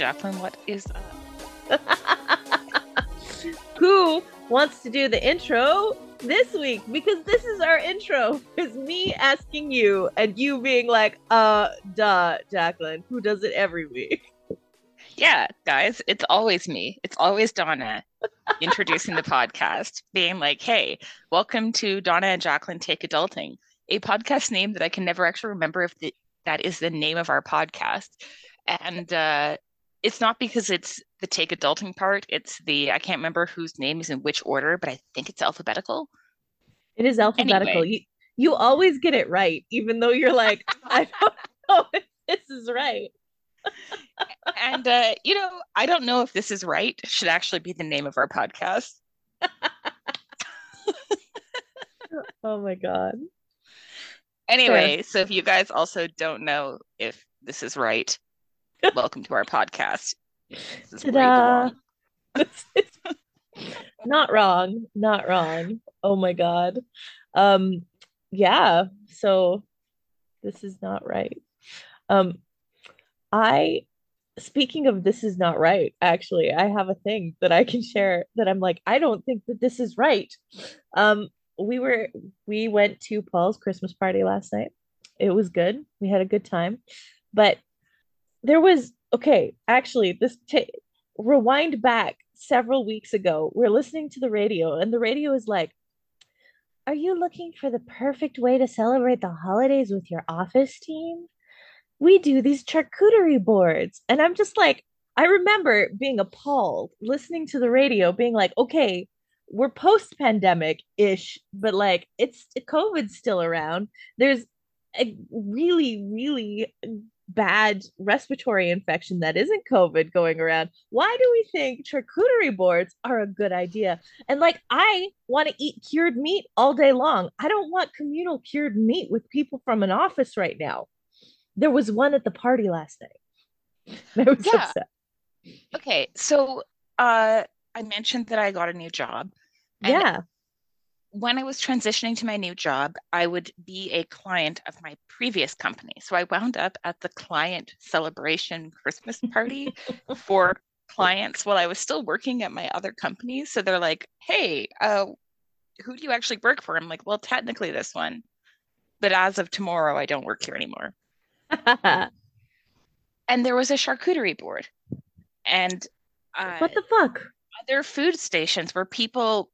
Jacqueline. What is that? Who wants to do the intro this week? Because this is our intro. Is me asking you and you being like, uh, duh, Jacqueline, who does it every week? Yeah, guys, it's always me. It's always Donna introducing the podcast, being like, hey, welcome to Donna and Jacqueline Take Adulting, a podcast name that I can never actually remember if the, that is the name of our podcast. And uh, it's not because it's the Take Adulting part, it's the, I can't remember whose name is in which order, but I think it's alphabetical. It is alphabetical. Anyway. You, you always get it right, even though you're like, I don't know if this is right. and uh, you know, I don't know if this is right. Should actually be the name of our podcast. Oh my God. Anyway, so if you guys also don't know if this is right, welcome to our podcast. This Ta-da. not wrong. Not wrong. Oh my God. Um, yeah. So this is not right. Um, I, speaking of this is not right, actually, I have a thing that I can share that I'm like, I don't think that this is right. Um, we were, we went to Paul's Christmas party last night. It was good. We had a good time, but there was, okay, actually, this, ta rewind back several weeks ago, we're listening to the radio, and the radio is like, Are you looking for the perfect way to celebrate the holidays with your office team? We do these charcuterie boards. And I'm just like, I remember being appalled listening to the radio, being like, okay, we're post pandemic ish, but like it's COVID's still around. There's a really, really bad respiratory infection that isn't COVID going around. Why do we think charcuterie boards are a good idea? And like, I want to eat cured meat all day long. I don't want communal cured meat with people from an office right now. There was one at the party last night. I was Yeah. upset. Okay, so uh, I mentioned that I got a new job. Yeah. When I was transitioning to my new job, I would be a client of my previous company. So I wound up at the client celebration Christmas party for clients while I was still working at my other company. So they're like, hey, uh, who do you actually work for? I'm like, well, technically this one. But as of tomorrow, I don't work here anymore. And there was a charcuterie board. And uh, what the fuck? other food stations where people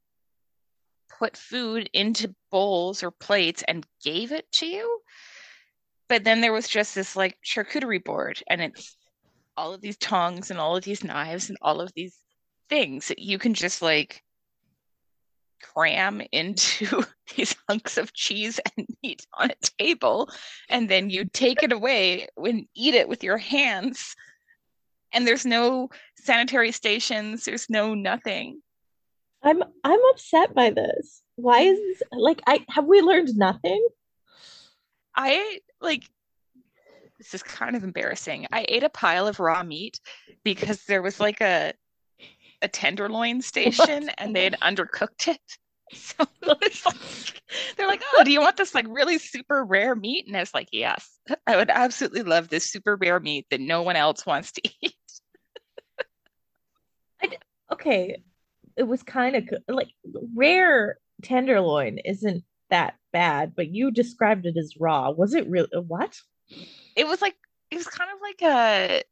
put food into bowls or plates and gave it to you. But then there was just this like charcuterie board, and it's all of these tongs and all of these knives and all of these things that you can just like cram into these hunks of cheese and meat on a table, and then you take it away and eat it with your hands. And there's no sanitary stations, there's no nothing. I'm I'm upset by this. Why is this like I have we learned nothing? I like this is kind of embarrassing. I ate a pile of raw meat because there was like a a tenderloin station and they had undercooked it. So it's like, they're like, oh, do you want this like really super rare meat? And I was like, yes, I would absolutely love this super rare meat that no one else wants to eat. Okay, it was kind of like rare tenderloin isn't that bad, but you described it as raw. Was it really uh, what? It was like it was kind of like a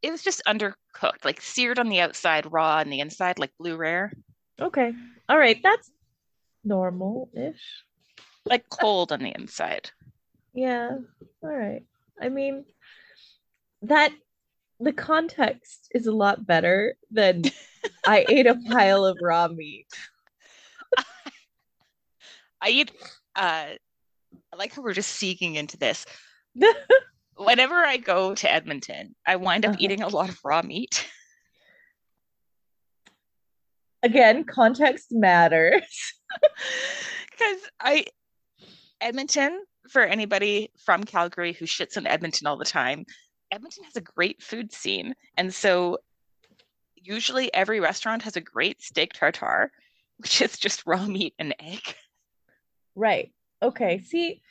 it was just undercooked, like seared on the outside, raw on the inside, like blue rare. Okay. All right, that's normal-ish. like cold on the inside. Yeah. All right. I mean, that the context is a lot better than I ate a pile of raw meat. I eat uh I like how we're just seeking into this. Whenever I go to Edmonton, I wind up Uh-huh. eating a lot of raw meat. Again, context matters. Because I Edmonton, for anybody from Calgary who shits in Edmonton all the time, Edmonton has a great food scene. And so usually every restaurant has a great steak tartare, which is just raw meat and egg. Right. Okay. See,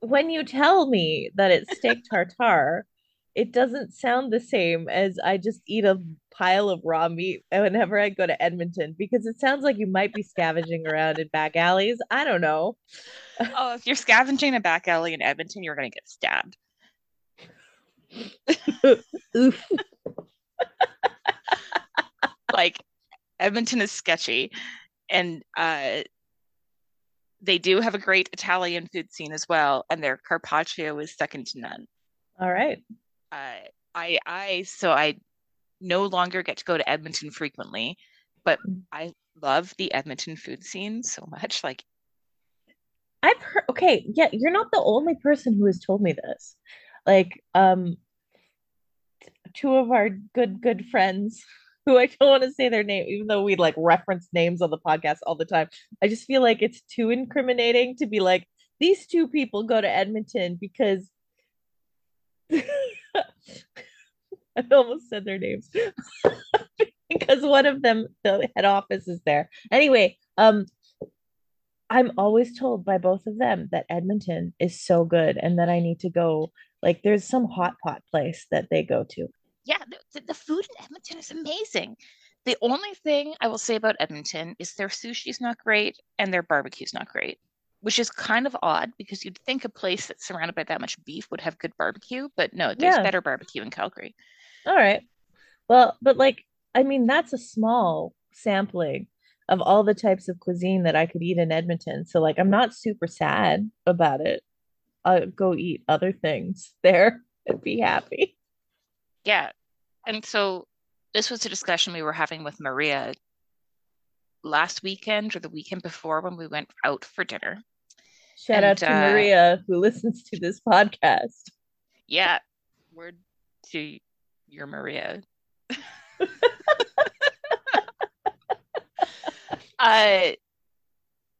when you tell me that it's steak tartare, it doesn't sound the same as I just eat a pile of raw meat whenever I go to Edmonton because it sounds like you might be scavenging around in back alleys. I don't know. Oh, if you're scavenging a back alley in Edmonton, you're going to get stabbed. Oof. Like Edmonton is sketchy, and uh, they do have a great Italian food scene as well, and their carpaccio is second to none. All right. Uh, I I so I no longer get to go to Edmonton frequently, but I love the Edmonton food scene so much. Like I've heard okay, yeah, you're not the only person who has told me this. Like um two of our good good friends who I don't want to say their name, even though we like reference names on the podcast all the time. I just feel like it's too incriminating to be like, these two people go to Edmonton because I almost said their names because one of them, the head office is there. Anyway, um, I'm always told by both of them that Edmonton is so good and that I need to go. Like, there's some hot pot place that they go to. Yeah, the, the food in Edmonton is amazing. The only thing I will say about Edmonton is their sushi is not great and their barbecue is not great, which is kind of odd because you'd think a place that's surrounded by that much beef would have good barbecue, but no, there's Yeah. better barbecue in Calgary. All right. Well, but like, I mean, that's a small sampling of all the types of cuisine that I could eat in Edmonton. So, like, I'm not super sad about it. I'll go eat other things there and be happy. Yeah. And so this was a discussion we were having with Maria last weekend or the weekend before when we went out for dinner. Shout And, out to uh, Maria who listens to this podcast. Yeah, word to your Maria. uh,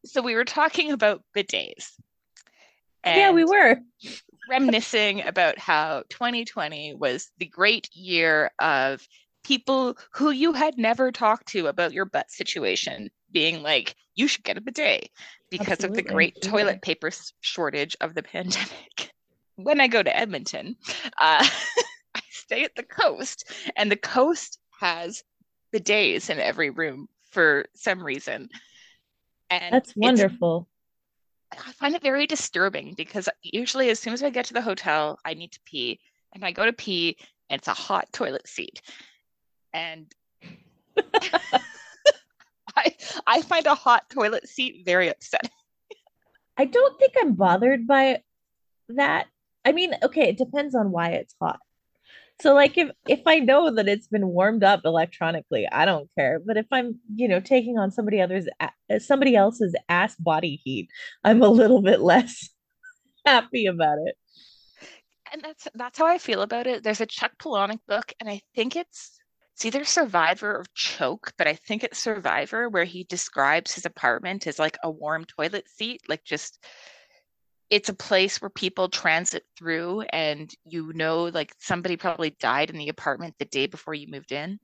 so we were talking about bidets yeah, we were. Reminiscing about how 2020 was the great year of people who you had never talked to about your butt situation being like, you should get a bidet because of the great Yeah. toilet paper shortage of the pandemic. When I go to Edmonton, uh, I stay at the coast, and the coast has bidets in every room for some reason. And That's wonderful. I find it very disturbing because usually as soon as I get to the hotel, I need to pee and I go to pee and it's a hot toilet seat. And I I find a hot toilet seat very upsetting. I don't think I'm bothered by that. I mean, okay, it depends on why it's hot. So like if if I know that it's been warmed up electronically, I don't care. But if I'm, you know, taking on somebody other's uh, somebody else's ass body heat, I'm a little bit less happy about it. And that's that's how I feel about it. There's a Chuck Palahniuk book and I think it's it's either Survivor or Choke, but I think it's Survivor where he describes his apartment as like a warm toilet seat, like just it's a place where people transit through and you know like somebody probably died in the apartment the day before you moved in.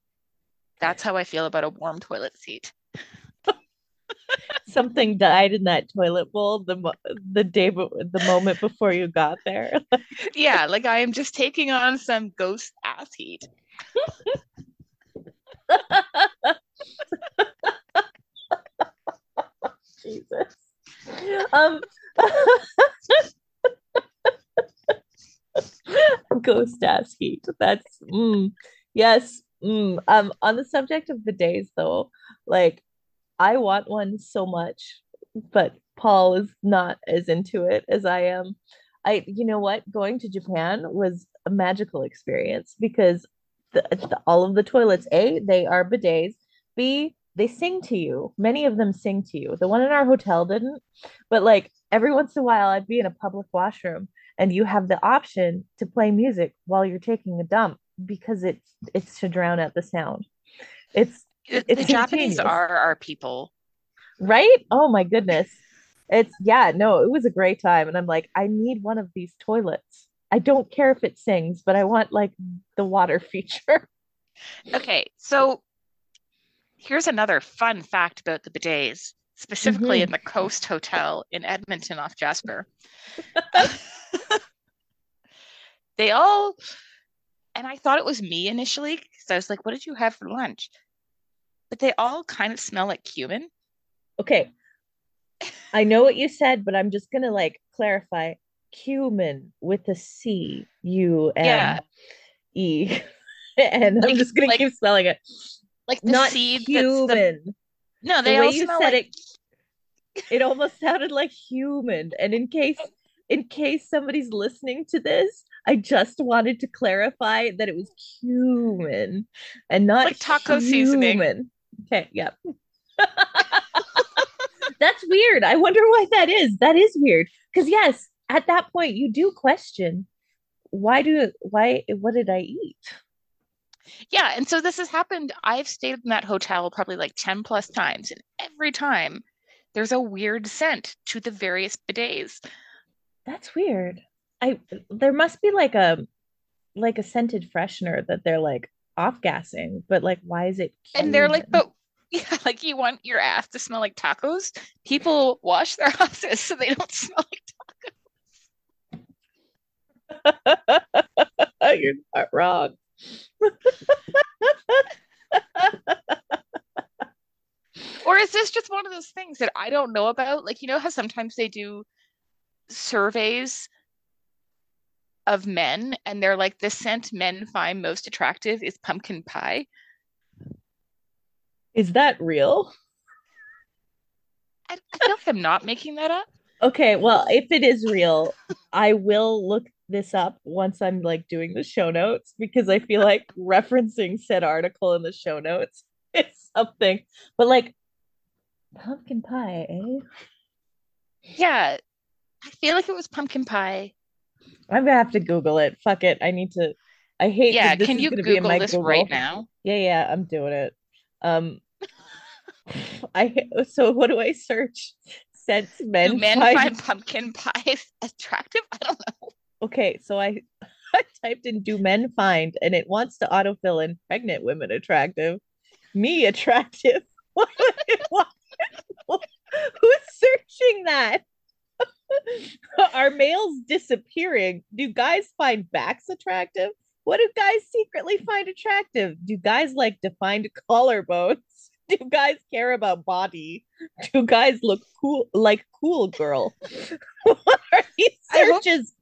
That's how I feel about a warm toilet seat. Something died in that toilet bowl the the day the moment before you got there. Yeah, like I am just taking on some ghost ass heat. Jesus. Um ghost ass heat. That's mm, yes. Mm. Um on the subject of days though, like I want one so much, but Paul is not as into it as I am. I you know what? Going to Japan was a magical experience because the, the, all of the toilets, A, they are bidets. B, they sing to you. Many of them sing to you. The one in our hotel didn't, but like every once in a while I'd be in a public washroom and you have the option to play music while you're taking a dump because it's it's to drown out the sound. It's it's the Japanese are our people. right? Oh my goodness. It's yeah, no, it was a great time. And I'm like, I need one of these toilets. I don't care if it sings, but I want like the water feature. Okay, so here's another fun fact about the bidets. specifically Mhm. in the Coast Hotel in Edmonton off Jasper. they all, and I thought it was me initially because I was like, what did you have for lunch? But they all kind of smell like cumin. Okay. I know what you said, but I'm just gonna like clarify. Cumin with a C U. M E. And I'm Like- just gonna keep spelling it. Like the Not seed that's the, human. no, The they way all you said like it, it almost sounded like human. And in case in case somebody's listening to this, I just wanted to clarify that it was cumin and not Like taco seasoning. Okay, yep. That's weird. I wonder why that is. That is weird. Because yes, at that point you do question why do why what did I eat? Yeah, and so this has happened. I've stayed in that hotel probably like 10 plus times, and every time there's a weird scent to the various bidets. That's weird. I there must be like a like a scented freshener that they're like off gassing, but like why is it And they're like, but yeah, like you want your ass to smell like tacos? People wash their asses so they don't smell like tacos. You're not wrong. Or is this just one of those things that I don't know about? Like, you know how sometimes they do surveys of men and they're like, the scent men find most attractive is pumpkin pie. Is that real? I, I feel like I'm not making that up. Okay, well, if it is real, I will look this up once I'm like doing the show notes because I feel like referencing said article in the show notes is something. But like pumpkin pie, eh? Yeah, I feel like it was pumpkin pie. I'm gonna have to Google it. Fuck it. I need to. I hate Yeah, this can you Google this Google. right now? Yeah, yeah, I'm doing it. Um, I so what do I search? Since men, Do men find- find pumpkin pie attractive? I don't know. Okay, so I I typed in do men find and it wants to autofill in pregnant women attractive, me attractive. What would it want? Who's searching that? Are males disappearing? Do guys find backs attractive? What do guys secretly find attractive? Do guys like defined collarbones? Do guys care about body? Do guys look cool like cool girl? what are these I hope- searches?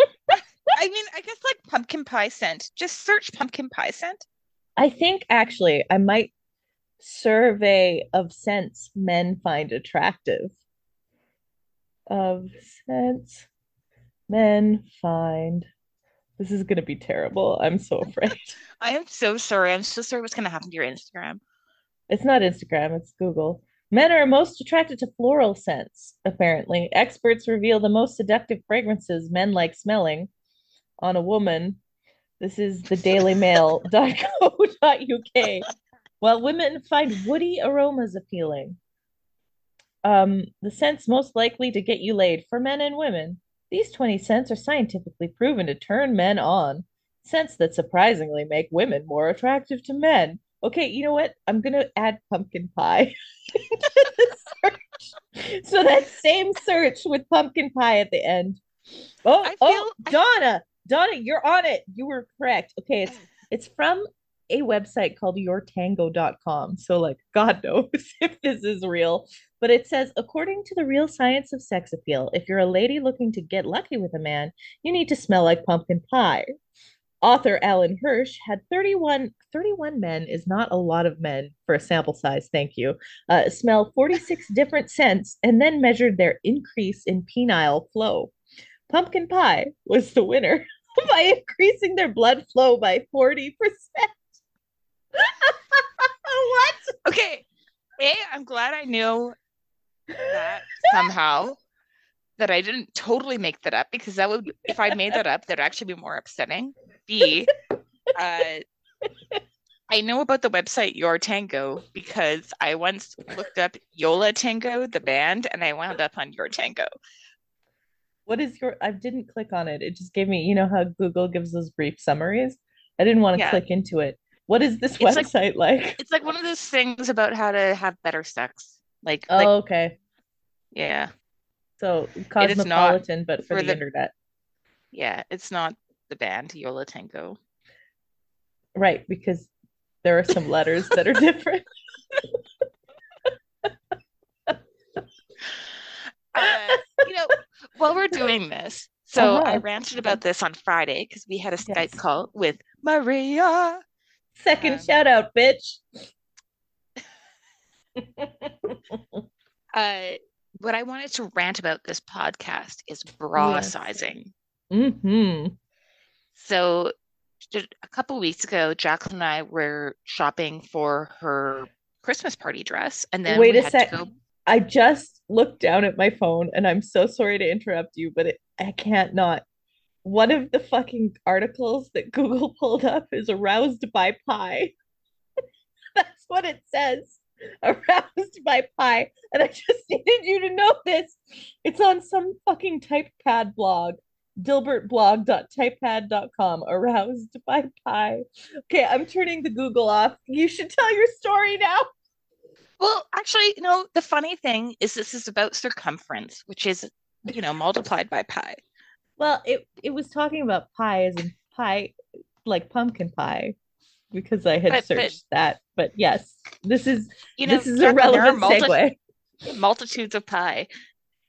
I mean, I guess like pumpkin pie scent. Just search pumpkin pie scent. I think actually I might survey of scents men find attractive. Of scents men find. This is gonna be terrible. I'm so afraid. I am so sorry. I'm so sorry what's going to happen to your Instagram. It's not Instagram, it's Google. Men are most attracted to floral scents, apparently. Experts reveal the most seductive fragrances men like smelling on a woman. This is the dailymail.co.uk. While women find woody aromas appealing. Um, the scents most likely to get you laid for men and women. These 20 scents are scientifically proven to turn men on. Scents that surprisingly make women more attractive to men. Okay, you know what? I'm gonna add pumpkin pie to the search. So that same search with pumpkin pie at the end. Oh, oh, feel- I- Donna, Donna, you're on it. You were correct. Okay, it's it's from a website called yourtango.com. So like God knows if this is real. But it says, according to the real science of sex appeal, if you're a lady looking to get lucky with a man, you need to smell like pumpkin pie. Author Alan Hirsch had 31, 31 men is not a lot of men for a sample size, thank you. Uh, smell 46 different scents and then measured their increase in penile flow. Pumpkin pie was the winner by increasing their blood flow by 40%. what? Okay. A, I'm glad I knew that somehow that I didn't totally make that up because that would, if I made that up, that'd actually be more upsetting. B, uh, I know about the website Your Tango because I once looked up Yo La Tengo, the band, and I wound up on Your Tango. What is your? I didn't click on it. It just gave me, you know how Google gives those brief summaries? I didn't want to Yeah. click into it. What is this It's website like? It's like one of those things about how to have better sex. Like, oh, like okay. yeah, So It is not cosmopolitan, but for, for the, the- internet. yeah. It's not the band Yo La Tengo. Right, because there are some letters that are different. Uh, you know, while we're doing this, so I Uh-huh. ranted about this on Friday because we had a Skype Yes. call with Maria. Second Um, shout out, bitch. Uh, what I wanted to rant about this podcast is bra Yes. sizing. hmm So a couple weeks ago, Jacqueline and I were shopping for her Christmas party dress, and then Wait we a had sec. to go. I just looked down at my phone and I'm so sorry to interrupt you, but it, I can't not. One of the fucking articles that Google pulled up is aroused by pie. That's what it says. Aroused by pie. And I just needed you to know this. It's on some fucking typepad blog. Dilbertblog.typepad.com. Aroused by pie. Okay, I'm turning the Google off. You should tell your story now. Well, actually, you know, the funny thing is this is about circumference, which is, you know, multiplied by pi. Well, it it was talking about pie as in pie, like pumpkin pie, because I had But- but- searched that. But yes, this is You know, this is a Jacqueline, there are relevant multi- segue. multitudes of pie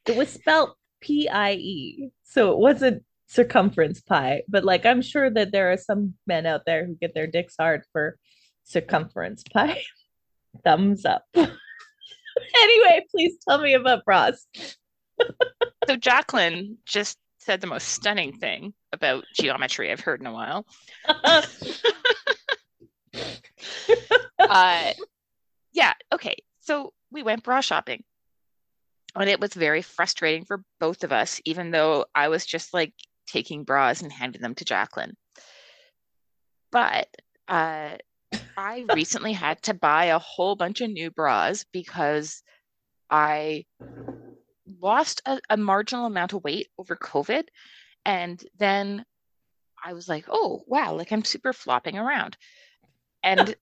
It was spelled P I E, so it wasn't circumference pie. But like, I'm sure that there are some men out there who get their dicks hard for circumference pie. Thumbs up. anyway, please tell me about bras. So Jacqueline just said the most stunning thing about geometry I've heard in a while. Uh, yeah, okay. So we went bra shopping. And it was very frustrating for both of us, even though I was just like taking bras and handing them to Jacqueline. But uh, I recently had to buy a whole bunch of new bras because I lost a, a marginal amount of weight over COVID. And then I was like, oh, wow, like I'm super flopping around. And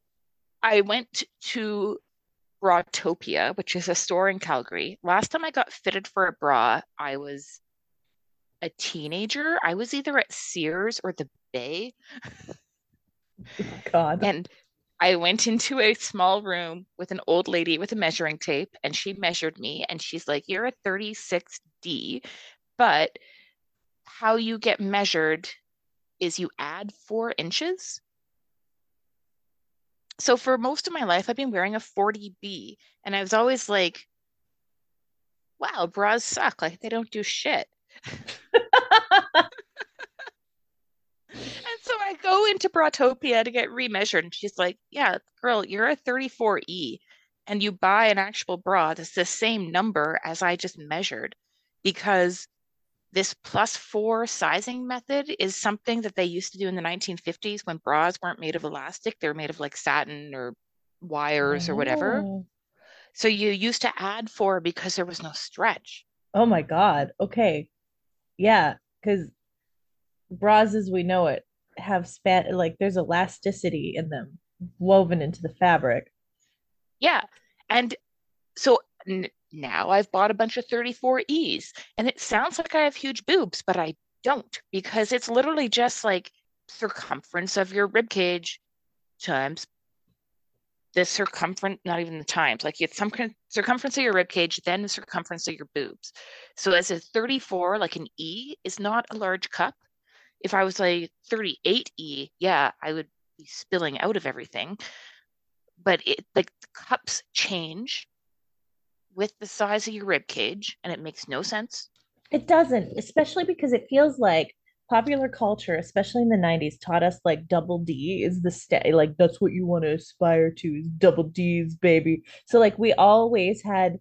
I went to Bratopia, which is a store in Calgary. Last time I got fitted for a bra, I was a teenager. I was either at Sears or the Bay. Oh God. And I went into a small room with an old lady with a measuring tape, and she measured me, and she's like, You're a 36D, but how you get measured is you add four inches. So for most of my life, I've been wearing a 40B, and I was always like, Wow, bras suck. Like they don't do shit. And so I go into Bratopia to get remeasured, and she's like, Yeah, girl, you're a 34E, and you buy an actual bra that's the same number as I just measured because this plus four sizing method is something that they used to do in the 1950s when bras weren't made of elastic, they were made of like satin or wires or whatever. Oh. So you used to add four because there was no stretch. Oh my God. Okay. Yeah, because bras as we know it have span like there's elasticity in them woven into the fabric. Yeah. And so now I've bought a bunch of 34Es and it sounds like I have huge boobs, but I don't because it's literally just like circumference of your rib cage times the circumference, not even the times, like it's some circumference of your rib cage, then the circumference of your boobs. So as a 34, like an E is not a large cup. If I was like 38E, yeah, I would be spilling out of everything. But it like the cups change with the size of your rib cage, and it makes no sense. It doesn't, especially because it feels like popular culture, especially in the 90s, taught us like double D is the stay, like that's what you want to aspire to is double D's, baby. So like we always had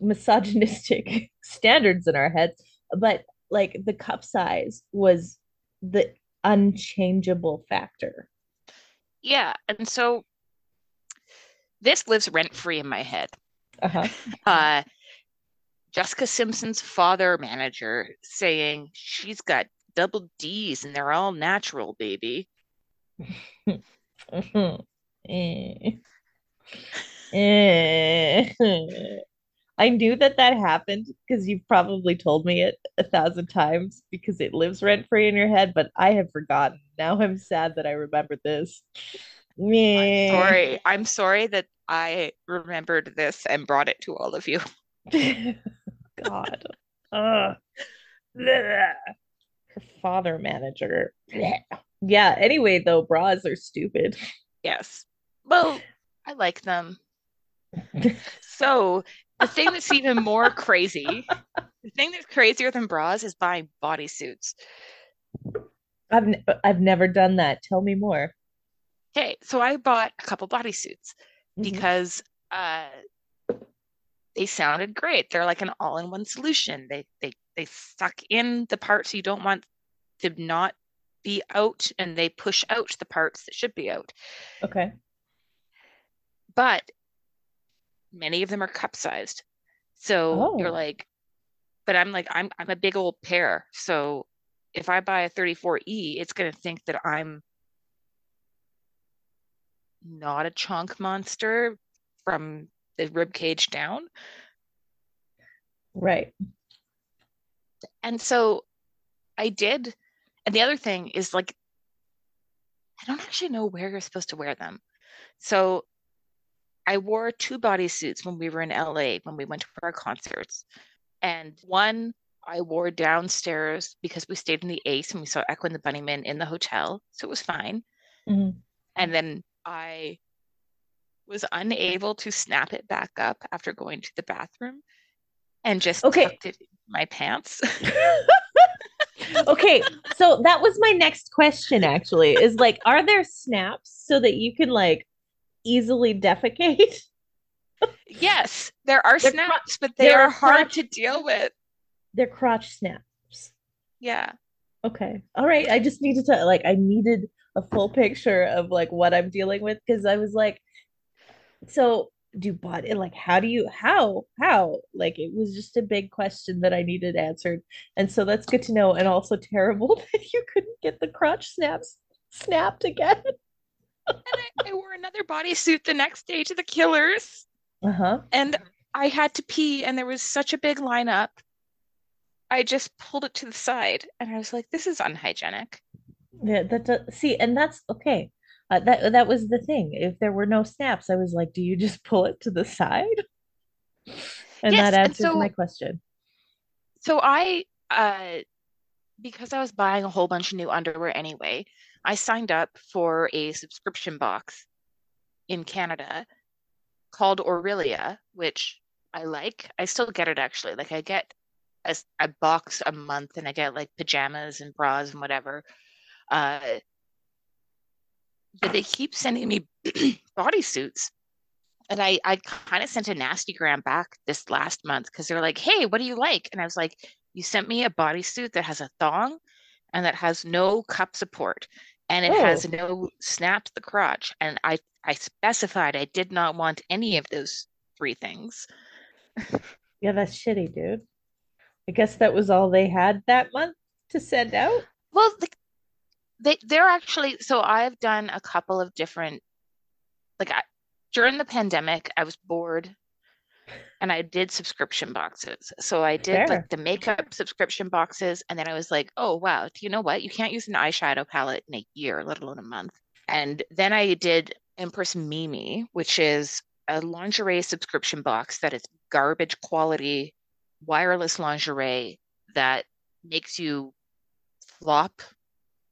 misogynistic standards in our heads, but like the cup size was the unchangeable factor. Yeah, and so this lives rent free in my head. Uh-huh. uh, Jessica Simpson's father manager saying she's got double D's and they're all natural, baby. I knew that that happened because you've probably told me it a thousand times because it lives rent free in your head, but I have forgotten. Now I'm sad that I remembered this. I'm sorry. I'm sorry that I remembered this and brought it to all of you. God. Blech. Her father manager. Yeah, anyway, though, bras are stupid. Yes. Well, I like them. So the thing that's even more crazy, the thing that's crazier than bras is buying bodysuits. I've n- I've never done that. Tell me more. Okay, so I bought a couple bodysuits Mhm. because uh they sounded great. They're like an all-in-one solution. They they they suck in the parts you don't want to not be out and they push out the parts that should be out. Okay. But many of them are cup sized. So you're Oh, like, but I'm like, I'm I'm a big old pair. So if I buy a 34E, it's gonna think that I'm not a chunk monster from the rib cage down. right. And so I did. And the other thing is like, I don't actually know where you're supposed to wear them. So I wore two bodysuits when we were in LA when we went to our concerts. And one I wore downstairs because we stayed in the Ace and we saw Echo and the Bunnymen in the hotel. So it was fine. Mhm. And then I was unable to snap it back up after going to the bathroom and just Okay. tucked it in my pants. Okay, so that was my next question actually, is like, are there snaps so that you can like easily defecate? yes, there are They're snaps, but they are are hard crotch- to deal with. They're crotch snaps. Yeah. Okay. All right. I just needed to like I needed a full picture of like what I'm dealing with because I was like, so do it like how do you how how like it was just a big question that I needed answered. And so that's good to know and also terrible that you couldn't get the crotch snaps snapped again. And I, I wore another bodysuit the next day to the killers. Uh-huh. and I had to pee, and there was such a big lineup. I just pulled it to the side, and I was like, "This is unhygienic." Yeah, that does, see, and that's okay. Uh, that that was the thing. If there were no snaps, I was like, do you just pull it to the side? And Yes, that answers my so question. so I uh because I was buying a whole bunch of new underwear anyway, I signed up for a subscription box in Canada called Aurelia, which I like. I still get it actually. Like I get a box a month, and I get like pajamas and bras and whatever. Uh, but they keep sending me bodysuits. And I, I kind of sent a nasty gram back this last month because they're like, hey, what do you like? And I was like, you sent me a bodysuit that has a thong and that has no cup support and it has Oh, no snap to the crotch. And I, I specified I did not want any of those three things. yeah, that's shitty, dude. I guess that was all they had that month to send out. Well, the, they, they're actually, so I've done a couple of different, like I, during the pandemic, I was bored and I did subscription boxes. So I did Fair. like the makeup subscription boxes, and then I was like, oh wow, do you know what? You can't use an eyeshadow palette in a year, let alone a month. And then I did Empress Mimi, which is a lingerie subscription box that is garbage quality wireless lingerie that makes you flop.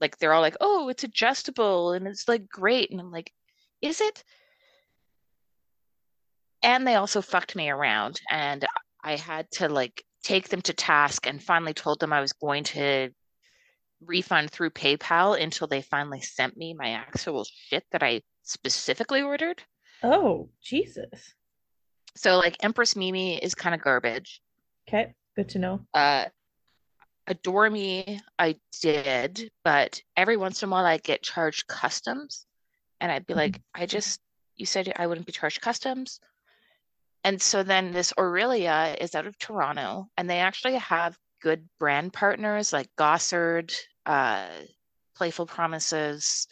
Like they're all like, oh, it's adjustable and it's like great. And I'm like, is it? and they also fucked me around and I had to like take them to task and finally told them I was going to refund through PayPal until they finally sent me my actual shit that I specifically ordered. Oh, Jesus. So like Empress Mimi is kind of garbage. Okay, good to know. Uh Adore Me I did, but every once in a while I get charged customs and I'd be like, I just you said I wouldn't be charged customs. And so then this Aurelia is out of Toronto, and they actually have good brand partners like Gossard, uh, Playful Promises,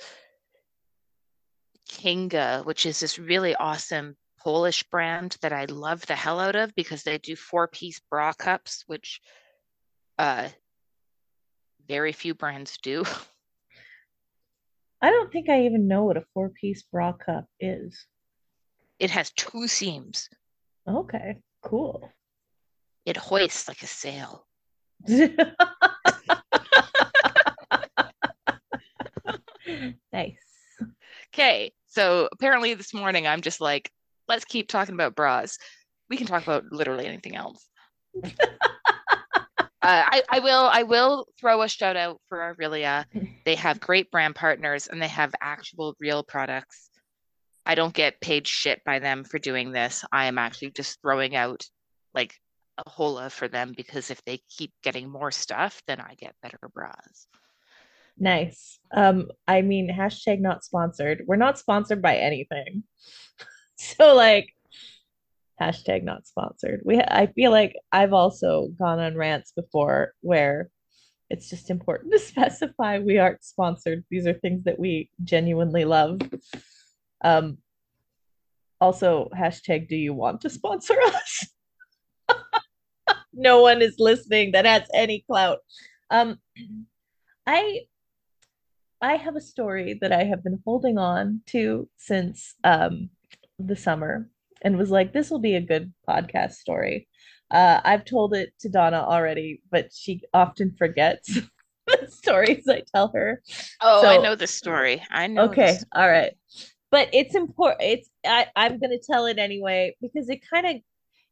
Kinga, which is this really awesome Polish brand that I love the hell out of because they do four piece bra cups, which uh, very few brands do. I don't think I even know what a four piece bra cup is. It has two seams. Okay, cool. It hoists like a sail. nice. Okay, so apparently this morning I'm just like, let's keep talking about bras. We can talk about literally anything else. uh, I, I will I will throw a shout out for Aurelia. They have great brand partners and they have actual real products. I don't get paid shit by them for doing this. I am actually just throwing out like a hola for them because if they keep getting more stuff, then I get better bras. Nice. Um, I mean, hashtag not sponsored. We're not sponsored by anything. so like hashtag not sponsored. We I feel like I've also gone on rants before where it's just important to specify we aren't sponsored. These are things that we genuinely love. Um also hashtag do you want to sponsor us? no one is listening that has any clout. Um I I have a story that I have been holding on to since um, the summer and was like, this will be a good podcast story. Uh, I've told it to Donna already, but she often forgets the stories I tell her. Oh, so, I know the story. I know. Okay, all right. But it's important. It's I, I'm gonna tell it anyway because it kind of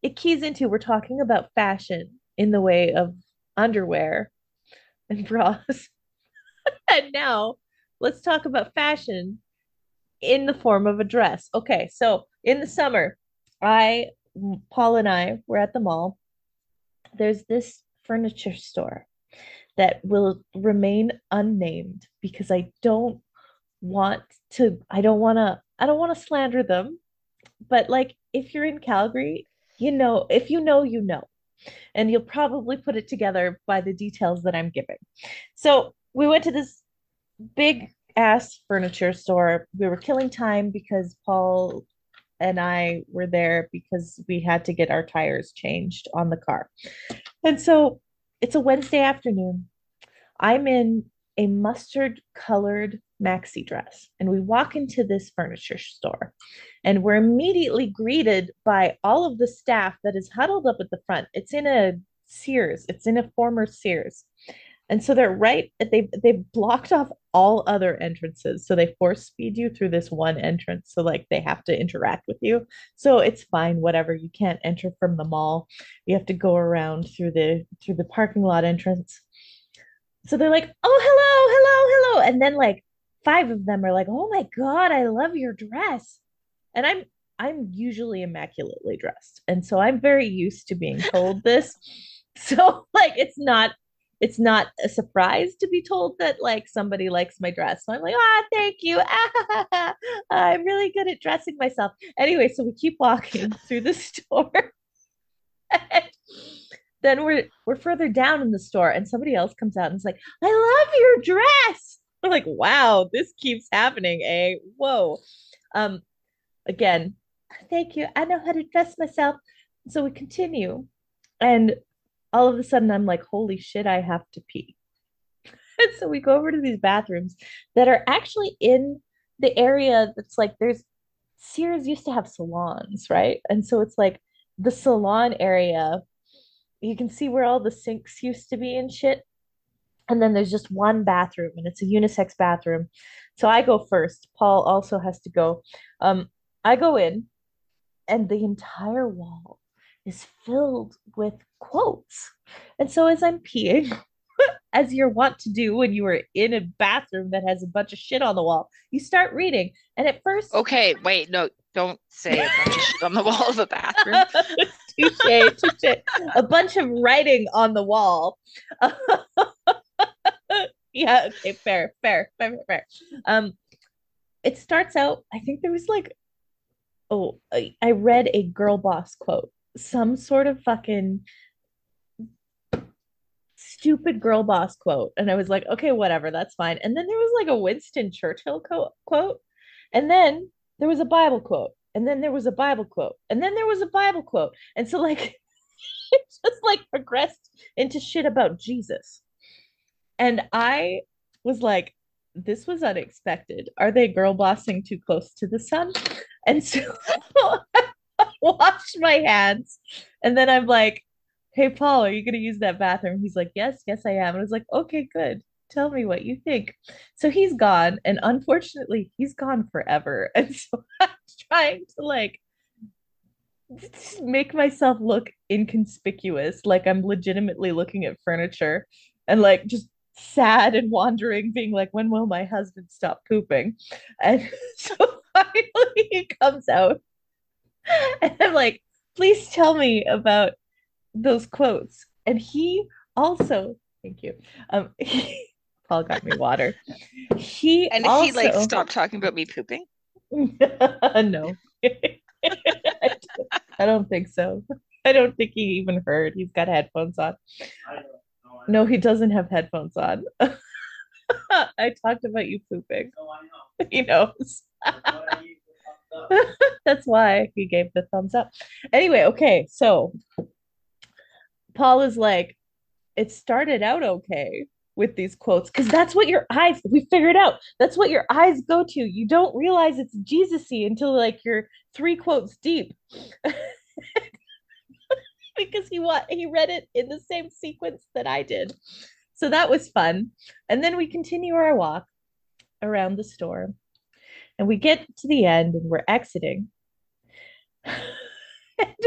it keys into we're talking about fashion in the way of underwear and bras. and now let's talk about fashion in the form of a dress. Okay, so in the summer, I, Paul and I were at the mall. There's this furniture store that will remain unnamed because I don't want to, I don't want to, I don't want to slander them. But like, if you're in Calgary, you know, if you know, you know. And you'll probably put it together by the details that I'm giving. So we went to this big ass furniture store. We were killing time because Paul and I were there because we had to get our tires changed on the car. And so it's a Wednesday afternoon. I'm in a mustard colored maxi dress and we walk into this furniture store and we're immediately greeted by all of the staff that is huddled up at the front. It's in a Sears, it's in a former Sears. And so they're right, they've they've blocked off all other entrances. So they force feed you through this one entrance. So like they have to interact with you. So it's fine, whatever. You can't enter from the mall. You have to go around through the through the parking lot entrance. So they're like, oh hello, hello, hello. And then like five of them are like, oh my God, I love your dress. And I'm I'm usually immaculately dressed. And so I'm very used to being told this. So like it's not it's not a surprise to be told that like somebody likes my dress. So I'm like, ah, thank you. Ah, I'm really good at dressing myself. Anyway, so we keep walking through the store. then we're we're further down in the store, and somebody else comes out and is like, I love your dress. I'm like, wow, this keeps happening, eh? Whoa. Um, again, thank you. I know how to dress myself. So we continue. And all of a sudden I'm like, holy shit, I have to pee. and so we go over to these bathrooms that are actually in the area that's like there's Sears used to have salons, right? And so it's like the salon area. You can see where all the sinks used to be and shit. And then there's just one bathroom and it's a unisex bathroom. So I go first. Paul also has to go. Um, I go in and the entire wall is filled with quotes. And so as I'm peeing, as you're wont to do when you are in a bathroom that has a bunch of shit on the wall, you start reading. And at first, okay, wait, no, don't say a bunch of shit on the wall of a bathroom. touche, touche. A bunch of writing on the wall. yeah, okay, fair, fair, fair, fair. Um, it starts out. I think there was like, oh, I read a girl boss quote some sort of fucking stupid girl boss quote. And I was like, okay, whatever, that's fine. And then there was like a Winston Churchill co- quote. And then there was a Bible quote. and then there was a Bible quote, and then there was a Bible quote. And so like it just like progressed into shit about Jesus. And I was like, this was unexpected. Are they girl bossing too close to the sun? And so washed my hands. And then I'm like, hey, Paul, are you going to use that bathroom? He's like, yes, yes, I am. And I was like, okay, good. Tell me what you think. So he's gone. And unfortunately, he's gone forever. And so I'm trying to like make myself look inconspicuous, like I'm legitimately looking at furniture and like just sad and wandering, being like, when will my husband stop pooping? And so finally he comes out. And I'm like, please tell me about those quotes. And he also, thank you. Um he, Paul got me water. He and also, he like stopped talking about me pooping. no. I don't think so. I don't think he even heard. He's got headphones on. No, he doesn't have headphones on. I talked about you pooping. know. He knows. That's why he gave the thumbs up. Anyway, okay, so Paul is like, it started out okay with these quotes because that's what your eyes we figured out that's what your eyes go to you don't realize it's jesusy until like you're three quotes deep because he wa- he read it in the same sequence that I did. So that was fun. And then we continue our walk around the store. And we get to the end and we're exiting. and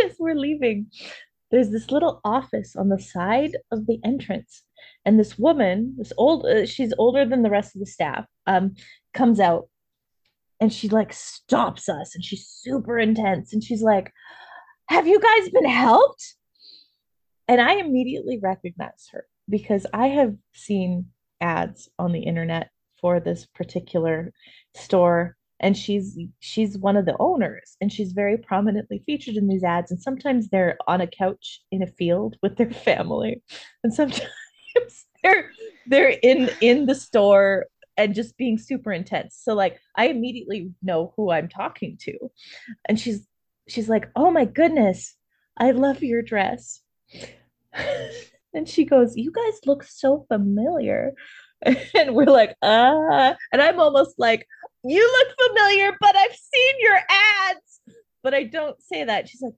as we're leaving, there's this little office on the side of the entrance. And this woman, this old, uh, she's older than the rest of the staff, um, comes out and she like stops us and she's super intense. And she's like, Have you guys been helped? And I immediately recognized her because I have seen ads on the internet for this particular store and she's she's one of the owners and she's very prominently featured in these ads and sometimes they're on a couch in a field with their family and sometimes they're they're in in the store and just being super intense so like i immediately know who i'm talking to and she's she's like oh my goodness i love your dress and she goes, You guys look so familiar. And we're like, uh, and I'm almost like, You look familiar, but I've seen your ads. But I don't say that. She's like,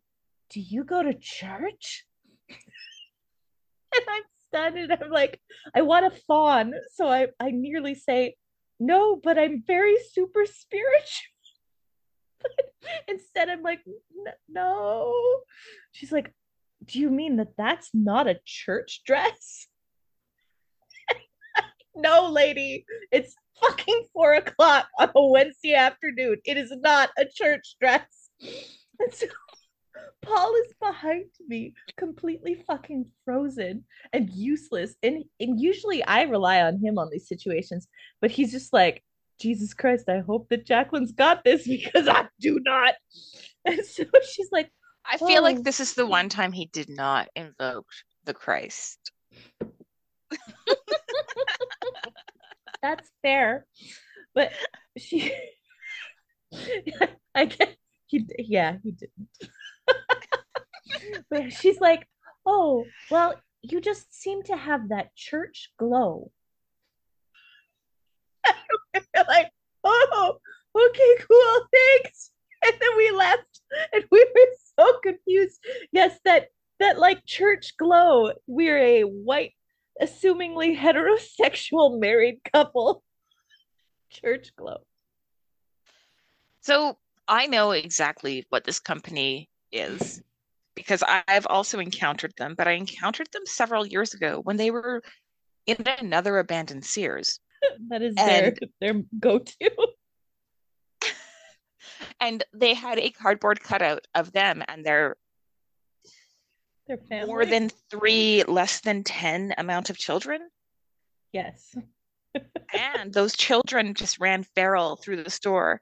Do you go to church? and I'm stunned I'm like, I want to fawn. So I, I nearly say, No, but I'm very super spiritual. instead, I'm like, No. She's like, do you mean that that's not a church dress? No, lady, it's fucking four o'clock on a Wednesday afternoon. It is not a church dress. And so Paul is behind me, completely fucking frozen and useless. And, and usually I rely on him on these situations, but he's just like, Jesus Christ, I hope that Jacqueline's got this because I do not. And so she's like, I feel oh. like this is the one time he did not invoke the Christ. That's fair. But she I guess he yeah, he didn't. but she's like, "Oh, well, you just seem to have that church glow." like, "Oh, okay, cool. Thanks." And then we left and we were so confused. Yes, that that like church glow. We're a white, assumingly heterosexual married couple. Church glow. So I know exactly what this company is because I've also encountered them, but I encountered them several years ago when they were in another abandoned Sears. that is and, their their go-to and they had a cardboard cutout of them and their. More than three less than 10 amount of children? Yes. And those children just ran feral through the store.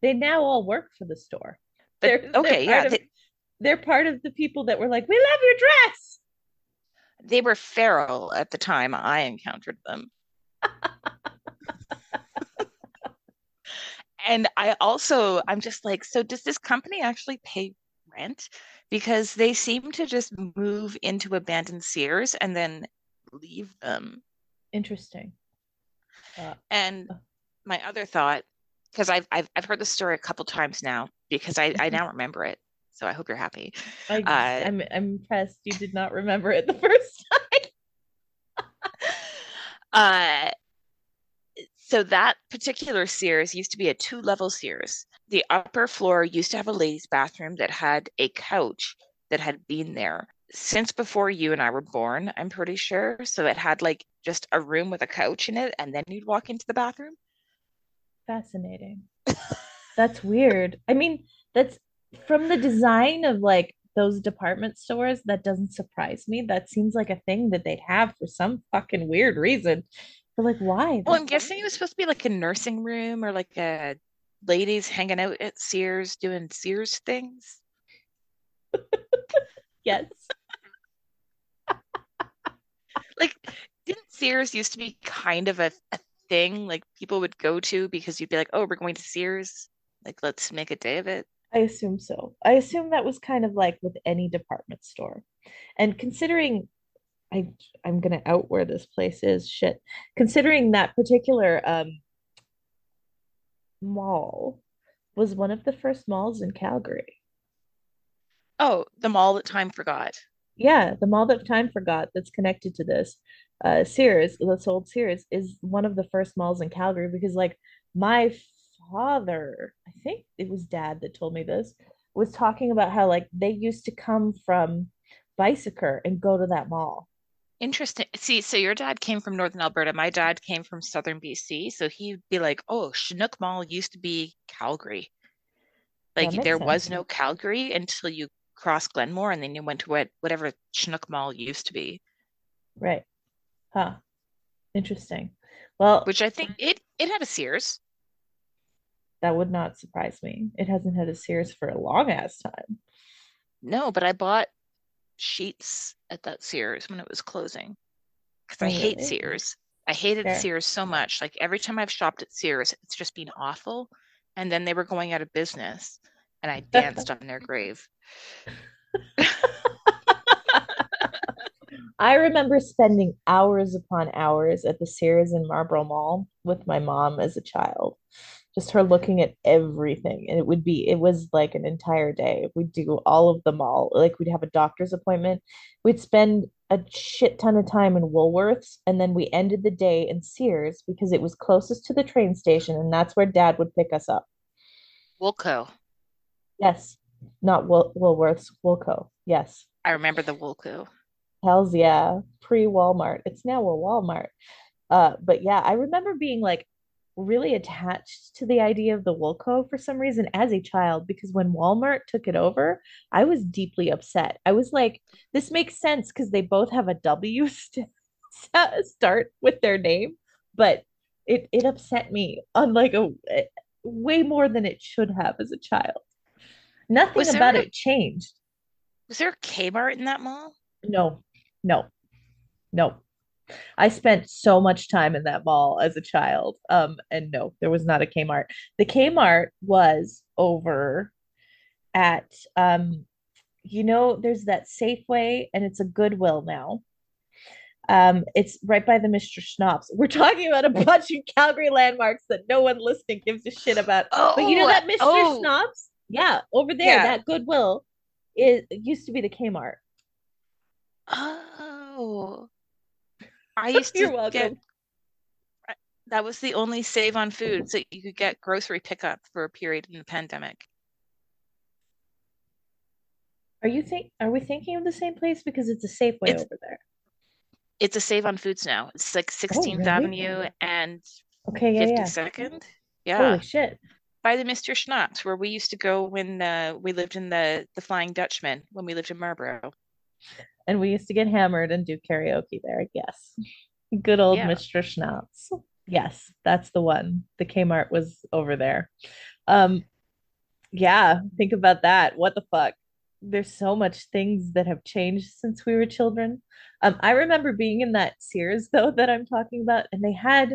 They now all work for the store. But, they're, okay they're yeah of, they, they're part of the people that were like we love your dress. They were feral at the time i encountered them. And I also I'm just like, so does this company actually pay rent? Because they seem to just move into abandoned Sears and then leave them. Interesting. Uh, and my other thought, because I've, I've I've heard the story a couple times now because I I now remember it. So I hope you're happy. I, uh, I'm I'm impressed you did not remember it the first time. uh so that particular Sears used to be a two level Sears. The upper floor used to have a ladies' bathroom that had a couch that had been there since before you and I were born, I'm pretty sure. So it had like just a room with a couch in it, and then you'd walk into the bathroom. Fascinating. that's weird. I mean, that's from the design of like those department stores, that doesn't surprise me. That seems like a thing that they'd have for some fucking weird reason. But like, why? Well, I'm guessing it was supposed to be like a nursing room or like a ladies hanging out at Sears doing Sears things. yes. like, didn't Sears used to be kind of a, a thing like people would go to because you'd be like, oh, we're going to Sears. Like, let's make a day of it. I assume so. I assume that was kind of like with any department store. And considering I I'm gonna out where this place is. Shit. Considering that particular um mall was one of the first malls in Calgary. Oh, the mall that time forgot. Yeah, the mall that time forgot that's connected to this. Uh Sears, this old Sears, is one of the first malls in Calgary because like my father, I think it was dad that told me this, was talking about how like they used to come from Bicycle and go to that mall. Interesting. See, so your dad came from Northern Alberta. My dad came from Southern BC. So he'd be like, oh, Chinook Mall used to be Calgary. Like there sense. was no Calgary until you cross Glenmore and then you went to what whatever Chinook Mall used to be. Right. Huh. Interesting. Well, which I think it it had a Sears. That would not surprise me. It hasn't had a Sears for a long ass time. No, but I bought sheets at that Sears when it was closing because I oh, hate Sears. I hated Fair. Sears so much. Like every time I've shopped at Sears, it's just been awful. And then they were going out of business, and I danced on their grave. I remember spending hours upon hours at the Sears in Marlborough Mall with my mom as a child just her looking at everything and it would be it was like an entire day. We'd do all of them all like we'd have a doctor's appointment. We'd spend a shit ton of time in woolworths and then we ended the day in sears because it was closest to the train station and that's where dad would pick us up. Woolco. Yes. Not Wool- woolworths woolco. Yes. I remember the woolco. Hells yeah. Pre walmart it's now a walmart. Uh but yeah i remember being like really attached to the idea of the Woolco for some reason as a child because when Walmart took it over, I was deeply upset. I was like, this makes sense because they both have a W st- start with their name, but it it upset me on like a way more than it should have as a child. Nothing about a, it changed. Was there a Kmart in that mall? No, no, no. I spent so much time in that mall as a child. Um, and no, there was not a Kmart. The Kmart was over at um, you know, there's that Safeway and it's a Goodwill now. Um, it's right by the Mr. Schnapps. We're talking about a bunch of Calgary landmarks that no one listening gives a shit about. Oh, but you know that Mr. Oh. Schnapps? Yeah, over there, yeah. that Goodwill is used to be the Kmart. Oh. I used to You're welcome. get that was the only save on foods that you could get grocery pickup for a period in the pandemic. Are you think are we thinking of the same place because it's a Safeway it's, over there? It's a save on foods now. It's like 16th oh, really? Avenue and okay, yeah, 52nd. Yeah. yeah. Holy shit. By the Mr. Schnapps, where we used to go when uh, we lived in the the Flying Dutchman when we lived in Marlborough and we used to get hammered and do karaoke there. Yes. Good old yeah. Mr. Schnapps. Yes, that's the one. The Kmart was over there. Um yeah, think about that. What the fuck? There's so much things that have changed since we were children. Um I remember being in that Sears though that I'm talking about and they had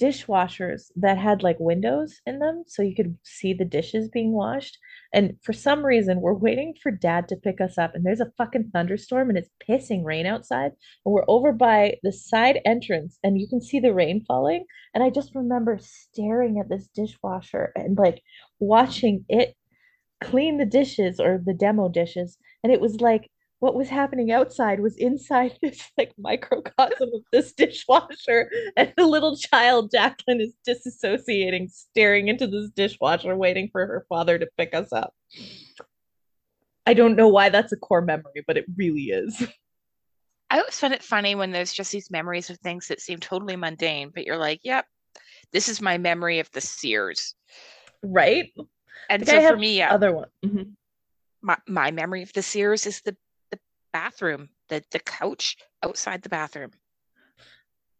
dishwashers that had like windows in them so you could see the dishes being washed. And for some reason, we're waiting for dad to pick us up, and there's a fucking thunderstorm and it's pissing rain outside. And we're over by the side entrance, and you can see the rain falling. And I just remember staring at this dishwasher and like watching it clean the dishes or the demo dishes. And it was like what was happening outside was inside this like microcosm of this dishwasher and the little child jacqueline is disassociating staring into this dishwasher waiting for her father to pick us up. I don't know why that's a core memory but it really is. I always find it funny when there's just these memories of things that seem totally mundane but you're like yep this is my memory of the sears. Right? And so for me yeah. other one mm-hmm. my, my memory of the sears is the bathroom, the the couch outside the bathroom.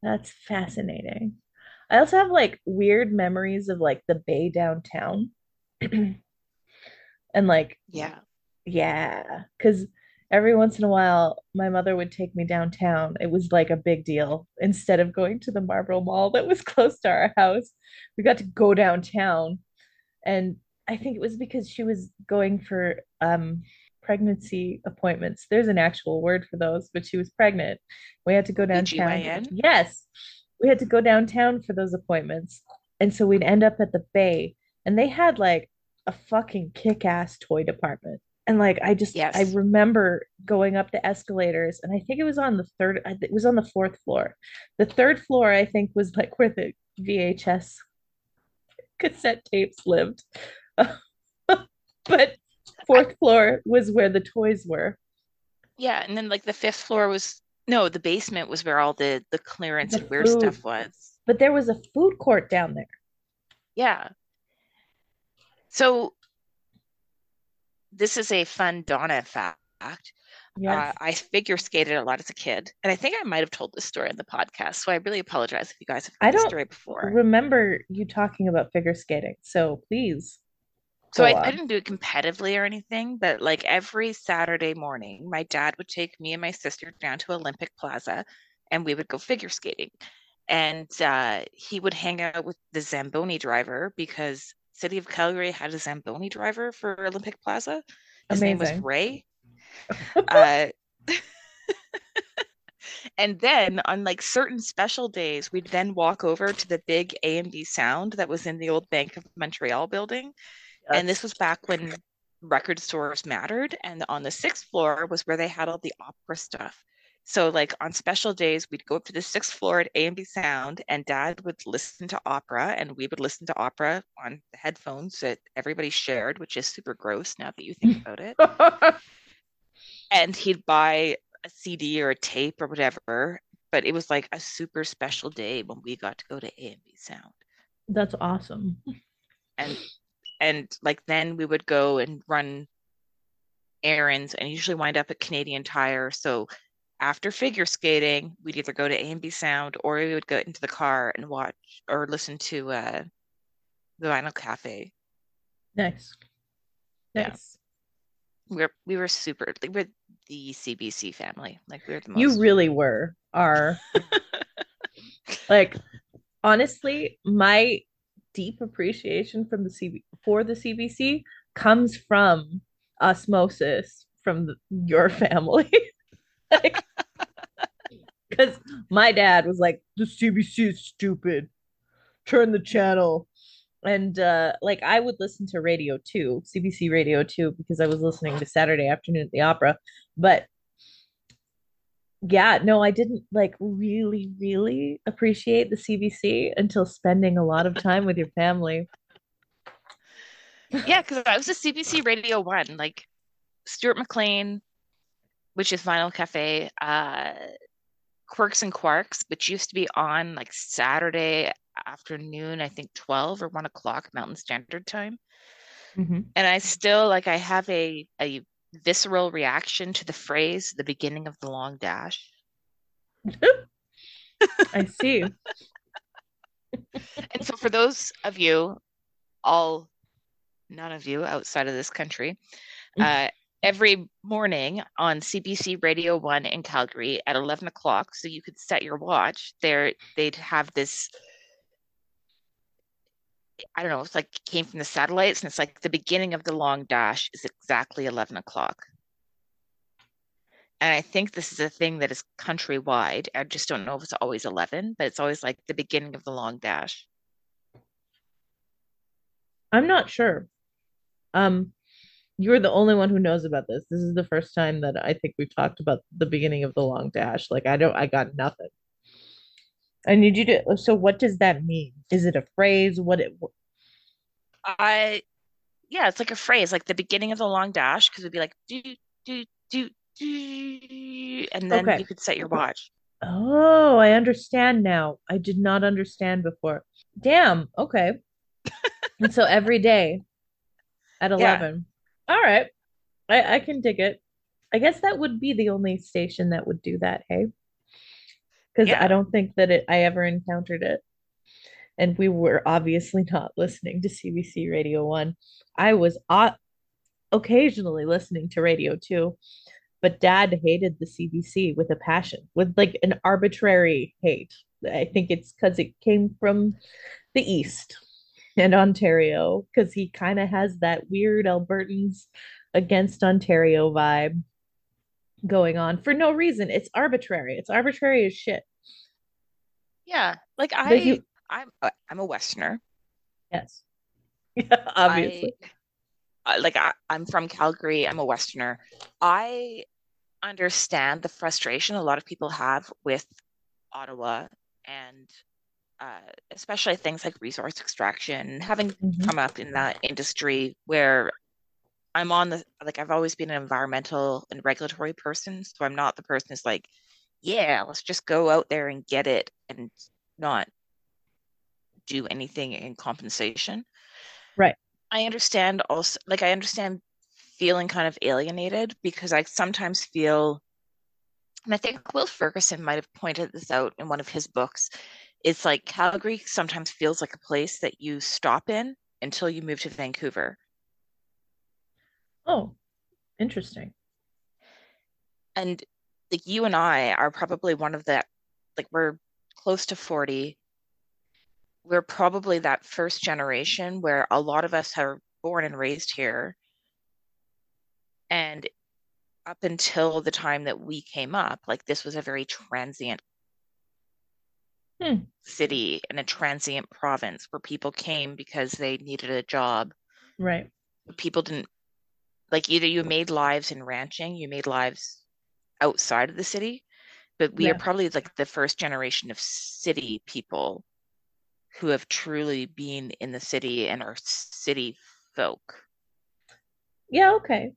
That's fascinating. I also have like weird memories of like the bay downtown. and like yeah. Yeah, cuz every once in a while my mother would take me downtown. It was like a big deal. Instead of going to the Marlborough Mall that was close to our house, we got to go downtown. And I think it was because she was going for um pregnancy appointments. There's an actual word for those, but she was pregnant. We had to go downtown. Yes. We had to go downtown for those appointments. And so we'd end up at the bay and they had like a fucking kick-ass toy department. And like I just yes. I remember going up the escalators and I think it was on the third it was on the fourth floor. The third floor I think was like where the VHS cassette tapes lived. but fourth floor was where the toys were. Yeah, and then like the fifth floor was no, the basement was where all the the clearance the and weird food. stuff was. But there was a food court down there. Yeah. So this is a fun Donna fact. Yes. Uh, I figure skated a lot as a kid, and I think I might have told this story in the podcast. So I really apologize if you guys have heard I don't story before. Remember you talking about figure skating? So please so I, I, didn't do it competitively or anything, but like every Saturday morning, my dad would take me and my sister down to Olympic Plaza and we would go figure skating. And uh, he would hang out with the Zamboni driver because City of Calgary had a Zamboni driver for Olympic Plaza. His Amazing. name was Ray. uh, and then on like certain special days, we'd then walk over to the big A and B Sound that was in the old Bank of Montreal building and this was back when record stores mattered. And on the sixth floor was where they had all the opera stuff. So, like on special days, we'd go up to the sixth floor at A&B Sound, and Dad would listen to opera, and we would listen to opera on the headphones that everybody shared, which is super gross now that you think about it. and he'd buy a CD or a tape or whatever, but it was like a super special day when we got to go to A&B Sound. That's awesome. And and like then we would go and run errands and usually wind up at Canadian Tire. So after figure skating, we'd either go to A and B Sound or we would go into the car and watch or listen to uh, the Vinyl Cafe. Nice. Nice. Yeah. We're we were super like, we're the CBC family. Like we're the most You really were our like honestly, my deep appreciation from the CB for the CBC comes from osmosis from the, your family. Because like, my dad was like, the CBC is stupid. Turn the channel. And uh, like I would listen to radio 2 CBC radio 2 because I was listening to Saturday afternoon at the opera. But yeah, no, I didn't like really, really appreciate the CBC until spending a lot of time with your family. Yeah, because I was a CBC Radio One, like Stuart McLean, which is Vinyl Cafe, uh, Quirks and Quarks, which used to be on like Saturday afternoon, I think 12 or 1 o'clock Mountain Standard Time. Mm-hmm. And I still like I have a a visceral reaction to the phrase the beginning of the long dash i see and so for those of you all none of you outside of this country mm. uh, every morning on cbc radio 1 in calgary at 11 o'clock so you could set your watch there they'd have this I don't know, it's like came from the satellites and it's like the beginning of the long dash is exactly 11 o'clock. And I think this is a thing that is countrywide. I just don't know if it's always 11, but it's always like the beginning of the long dash. I'm not sure. Um, you're the only one who knows about this. This is the first time that I think we've talked about the beginning of the long dash. Like I don't I got nothing. I need you to so what does that mean? Is it a phrase? What it I yeah, it's like a phrase, like the beginning of the long dash, because it'd be like do do do do and then Okay. you could set your watch. Oh, I understand now. I did not understand before. Damn. Okay. And so every day at Yeah. 11. All right. I I can dig it. I guess that would be the only station that would do that, hey? Because I don't think that it I ever encountered it. And we were obviously not listening to CBC Radio 1. I was o occasionally listening to Radio 2, but dad hated the CBC with a passion, with like an arbitrary hate. I think it's because it came from the East and Ontario, because he kind of has that weird Albertans against Ontario vibe going on for no reason. It's arbitrary. It's arbitrary as shit. Yeah. Like I you, I'm a- I'm a Westerner. yes, yeah, obviously. I- like I, I'm from Calgary. I'm a Westerner. I understand the frustration a lot of people have with Ottawa and uh, especially things like resource extraction, having Mhm. come up in that industry where I'm on the like I've always been an environmental and regulatory person, so I'm not the person who's like, yeah, let's just go out there and get it and not do anything in compensation. Right. I understand also like I understand feeling kind of alienated because I sometimes feel and I think Will Ferguson might have pointed this out in one of his books. It's like Calgary sometimes feels like a place that you stop in until you move to Vancouver. Oh, interesting. And like you and I are probably one of that, like we're close to 40. We're probably that first generation where a lot of us are born and raised here. And up until the time that we came up, like this was a very transient Hmm. city and a transient province where people came because they needed a job. Right. People didn't like either you made lives in ranching, you made lives outside of the city, but we are probably like the first generation of city people who have truly been in the city and are city folk. Yeah, okay.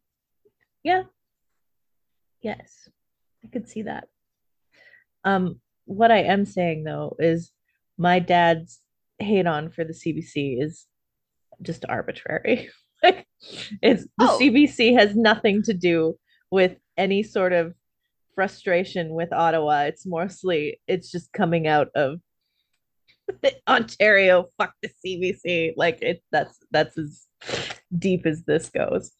Yeah. Yes. I could see that. Um, what I am saying though is my dad's hate on for the CBC is just arbitrary. Like it's the Oh, CBC has nothing to do with any sort of frustration with Ottawa. It's mostly it's just coming out of Ontario, fuck the CBC. Like it that's that's as deep as this goes.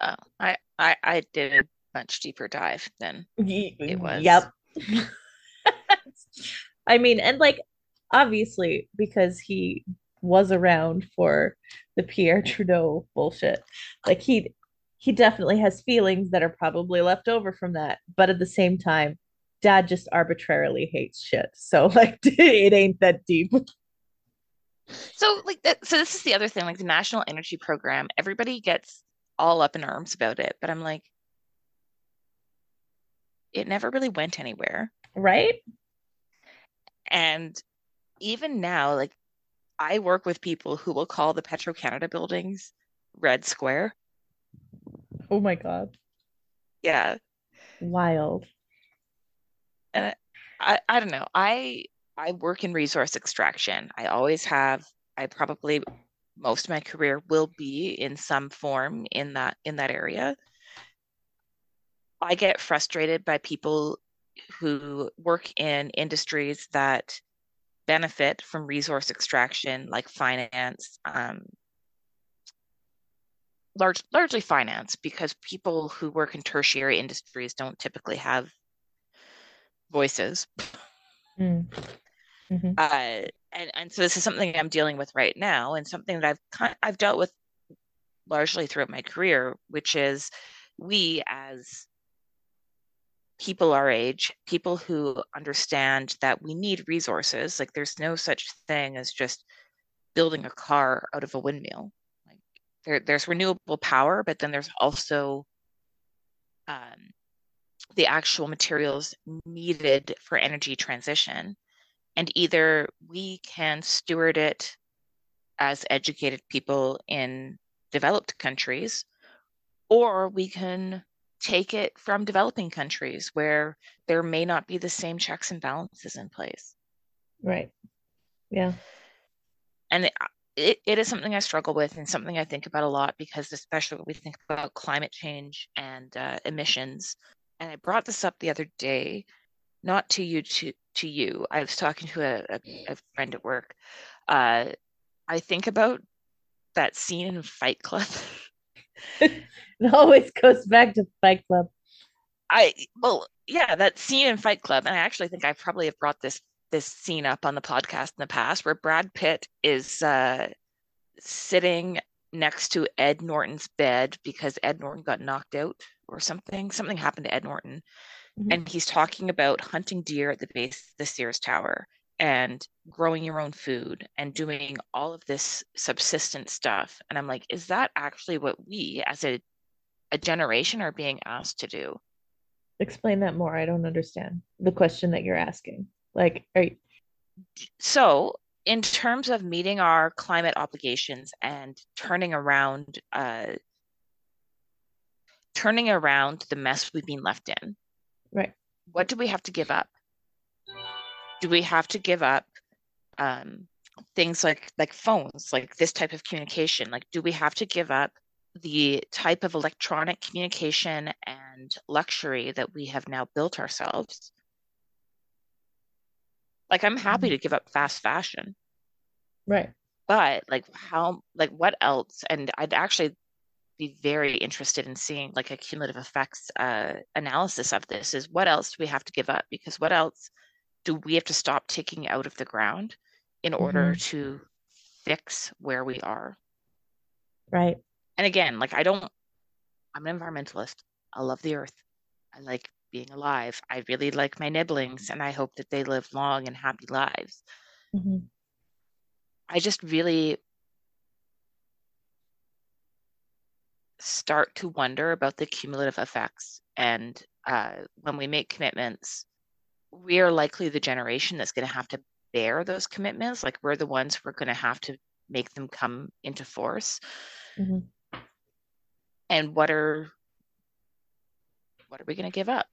oh, I, I I did a much deeper dive than it was. Yep. I mean, and like obviously because he was around for the Pierre Trudeau bullshit, like he he definitely has feelings that are probably left over from that. But at the same time, dad just arbitrarily hates shit. So like it ain't that deep. So like that, so this is the other thing, like the National Energy Program, everybody gets all up in arms about it, but I'm like, it never really went anywhere. Right? And even now, like I work with people who will call the Petro Canada buildings Red Square. Oh my God. Yeah. Wild. And I, I don't know. I I work in resource extraction. I always have. I probably most of my career will be in some form in that in that area. I get frustrated by people who work in industries that benefit from resource extraction, like finance, um, large, largely finance, because people who work in tertiary industries don't typically have voices. Mm. Mhm. Uh, and and so this is something I'm dealing with right now, and something that I've kind I've dealt with largely throughout my career, which is we as people our age, people who understand that we need resources. Like there's no such thing as just building a car out of a windmill. There, there's renewable power, but then there's also um, the actual materials needed for energy transition. And either we can steward it as educated people in developed countries, or we can take it from developing countries where there may not be the same checks and balances in place. Right. Yeah. And it, it, is something I struggle with and something I think about a lot because, especially when we think about climate change and uh, emissions. And I brought this up the other day, not to you, to, to you. I was talking to a, a, a friend at work. Uh, I think about that scene in Fight Club. it always goes back to Fight Club. I well, yeah, that scene in Fight Club, and I actually think I probably have brought this this scene up on the podcast in the past, where Brad Pitt is uh, sitting next to Ed Norton's bed because Ed Norton got knocked out or something. Something happened to Ed Norton, mm-hmm. and he's talking about hunting deer at the base of the Sears Tower and growing your own food and doing all of this subsistence stuff. And I'm like, is that actually what we as a, a generation are being asked to do? Explain that more. I don't understand the question that you're asking. Like, are you... so in terms of meeting our climate obligations and turning around uh, turning around the mess we've been left in right. what do we have to give up? Do we have to give up um, things like like phones like this type of communication? Like do we have to give up the type of electronic communication and luxury that we have now built ourselves like i'm happy mm-hmm. to give up fast fashion right but like how like what else and i'd actually be very interested in seeing like a cumulative effects uh, analysis of this is what else do we have to give up because what else do we have to stop taking out of the ground in order mm-hmm. to fix where we are? Right. And again, like I don't, I'm an environmentalist. I love the earth. I like being alive. I really like my nibblings and I hope that they live long and happy lives. Mm-hmm. I just really start to wonder about the cumulative effects. And uh, when we make commitments, we are likely the generation that's going to have to bear those commitments. Like we're the ones who are going to have to make them come into force. Mm-hmm. And what are what are we going to give up?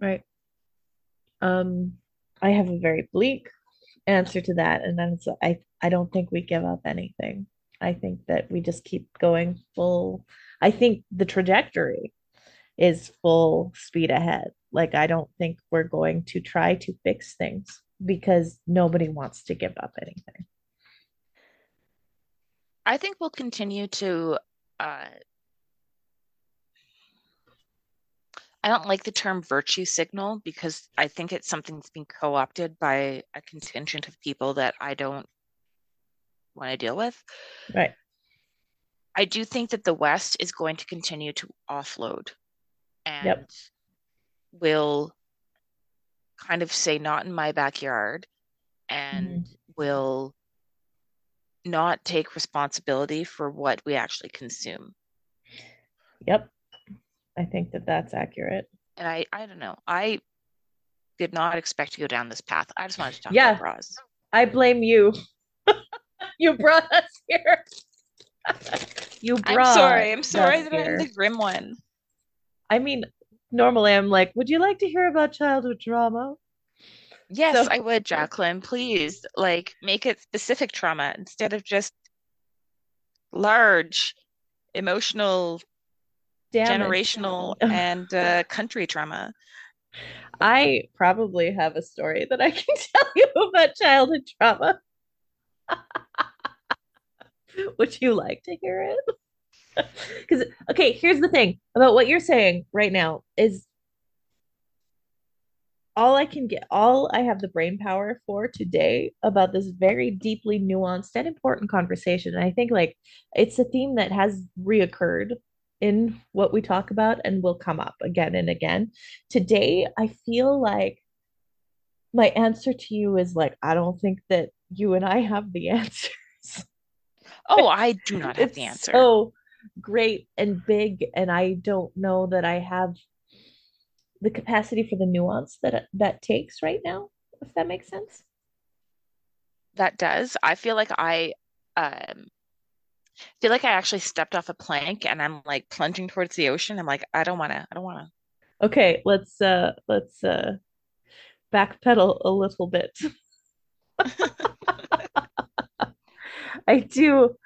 Right. Um, I have a very bleak answer to that, and then it's I I don't think we give up anything. I think that we just keep going full. I think the trajectory is full speed ahead. Like, I don't think we're going to try to fix things because nobody wants to give up anything. I think we'll continue to. Uh, I don't like the term virtue signal because I think it's something that's being co opted by a contingent of people that I don't want to deal with. Right. I do think that the West is going to continue to offload and yep. will kind of say not in my backyard and mm-hmm. will not take responsibility for what we actually consume yep i think that that's accurate. And i i don't know. I did not expect to go down this path. I just wanted to talk yeah, about bras. I blame you. You brought us here. You brought i'm sorry. I'm sorry that here. i'm the grim one. I mean, normally I'm like, would you like to hear about childhood trauma? Yes, so- I would, Jacqueline. Please, like, make it specific trauma instead of just large emotional, Damage. generational, and uh, country trauma. I probably have a story that I can tell you about childhood trauma. Would you like to hear it? Because okay, here's the thing about what you're saying right now is all I can get, all I have the brain power for today about this very deeply nuanced and important conversation. And I think like it's a theme that has reoccurred in what we talk about and will come up again and again. Today, I feel like my answer to you is like, I don't think that you and I have the answers. Oh, I do not have the answer. so great and big, and I don't know that I have the capacity for the nuance that that takes right now, if that makes sense. That does. I feel like I um feel like I actually stepped off a plank and I'm like plunging towards the ocean. I'm like, I don't wanna, I don't wanna. Okay, let's uh let's uh backpedal a little bit. I do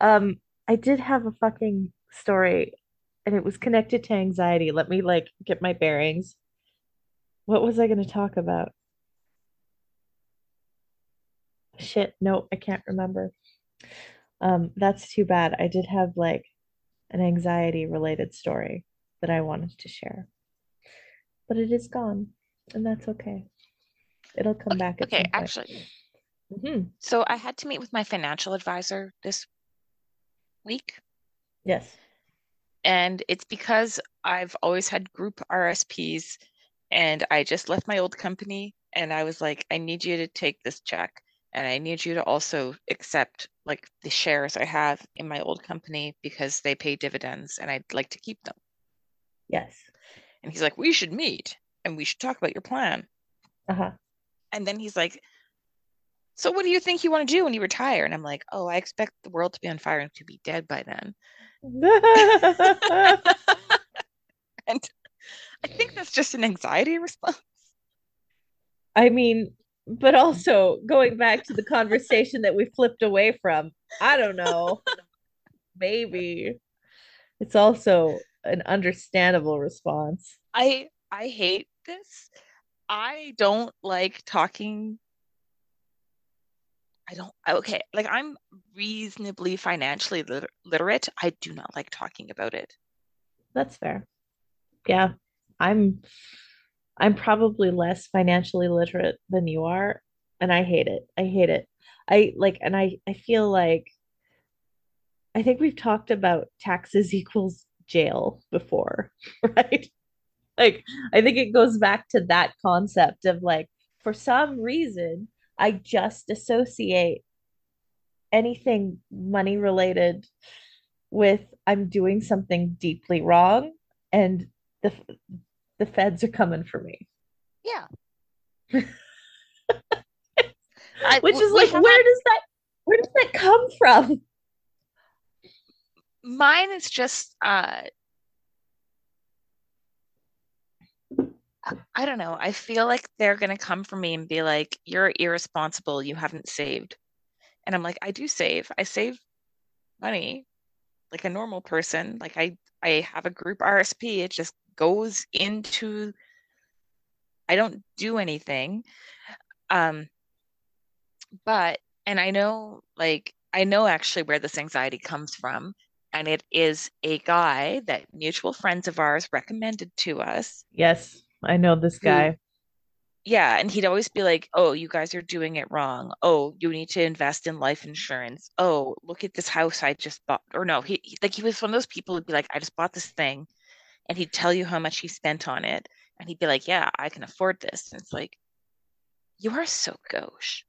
um I did have a fucking story and it was connected to anxiety. Let me like get my bearings. What was I going to talk about? Shit, no, I can't remember. Um, that's too bad. I did have like an anxiety related story that I wanted to share, but it is gone, and that's okay. It'll come Okay, back at okay, actually. hmm So I had to meet with my financial advisor this week, Yes. and it's because I've always had group RSPs and I just left my old company and I was like, I need you to take this check and I need you to also accept like the shares I have in my old company because they pay dividends and I'd like to keep them. Yes. And he's like, we should meet and we should talk about your plan. Uh-huh. And then he's like, so what do you think you want to do when you retire? And I'm like, oh, I expect the world to be on fire and to be dead by then. And I think that's just an anxiety response. I mean, but also going back to the conversation that we flipped away from, I don't know. Maybe it's also an understandable response. I I hate this. I don't like talking. I don't okay, like I'm reasonably financially lit- literate. I do not like talking about it. That's fair. Yeah, I'm I'm probably less financially literate than you are, and I hate it. I hate it. I like, and I I feel like I think we've talked about taxes equals jail before, right? Like, I think it goes back to that concept of like, for some reason, I just associate anything money related with I'm doing something deeply wrong and the the feds are coming for me. Yeah. I, Which is like, where does that where does that come from? mine is just uh I don't know. I feel like they're gonna come for me and be like, "You're irresponsible. You haven't saved." And I'm like, "I do save. I save money like a normal person. Like I I have a group RSP. It just goes into I don't do anything. Um, but and I know like I know actually where this anxiety comes from, and it is a guy that mutual friends of ours recommended to us Yes, I know this who guy. Yeah, and he'd always be like, "Oh, you guys are doing it wrong. Oh, you need to invest in life insurance. Oh, look at this house I just bought." Or no, he, he like he was one of those people who'd be like, "I just bought this thing," and he'd tell you how much he spent on it, and he'd be like, "Yeah, I can afford this." And it's like, you are so gauche.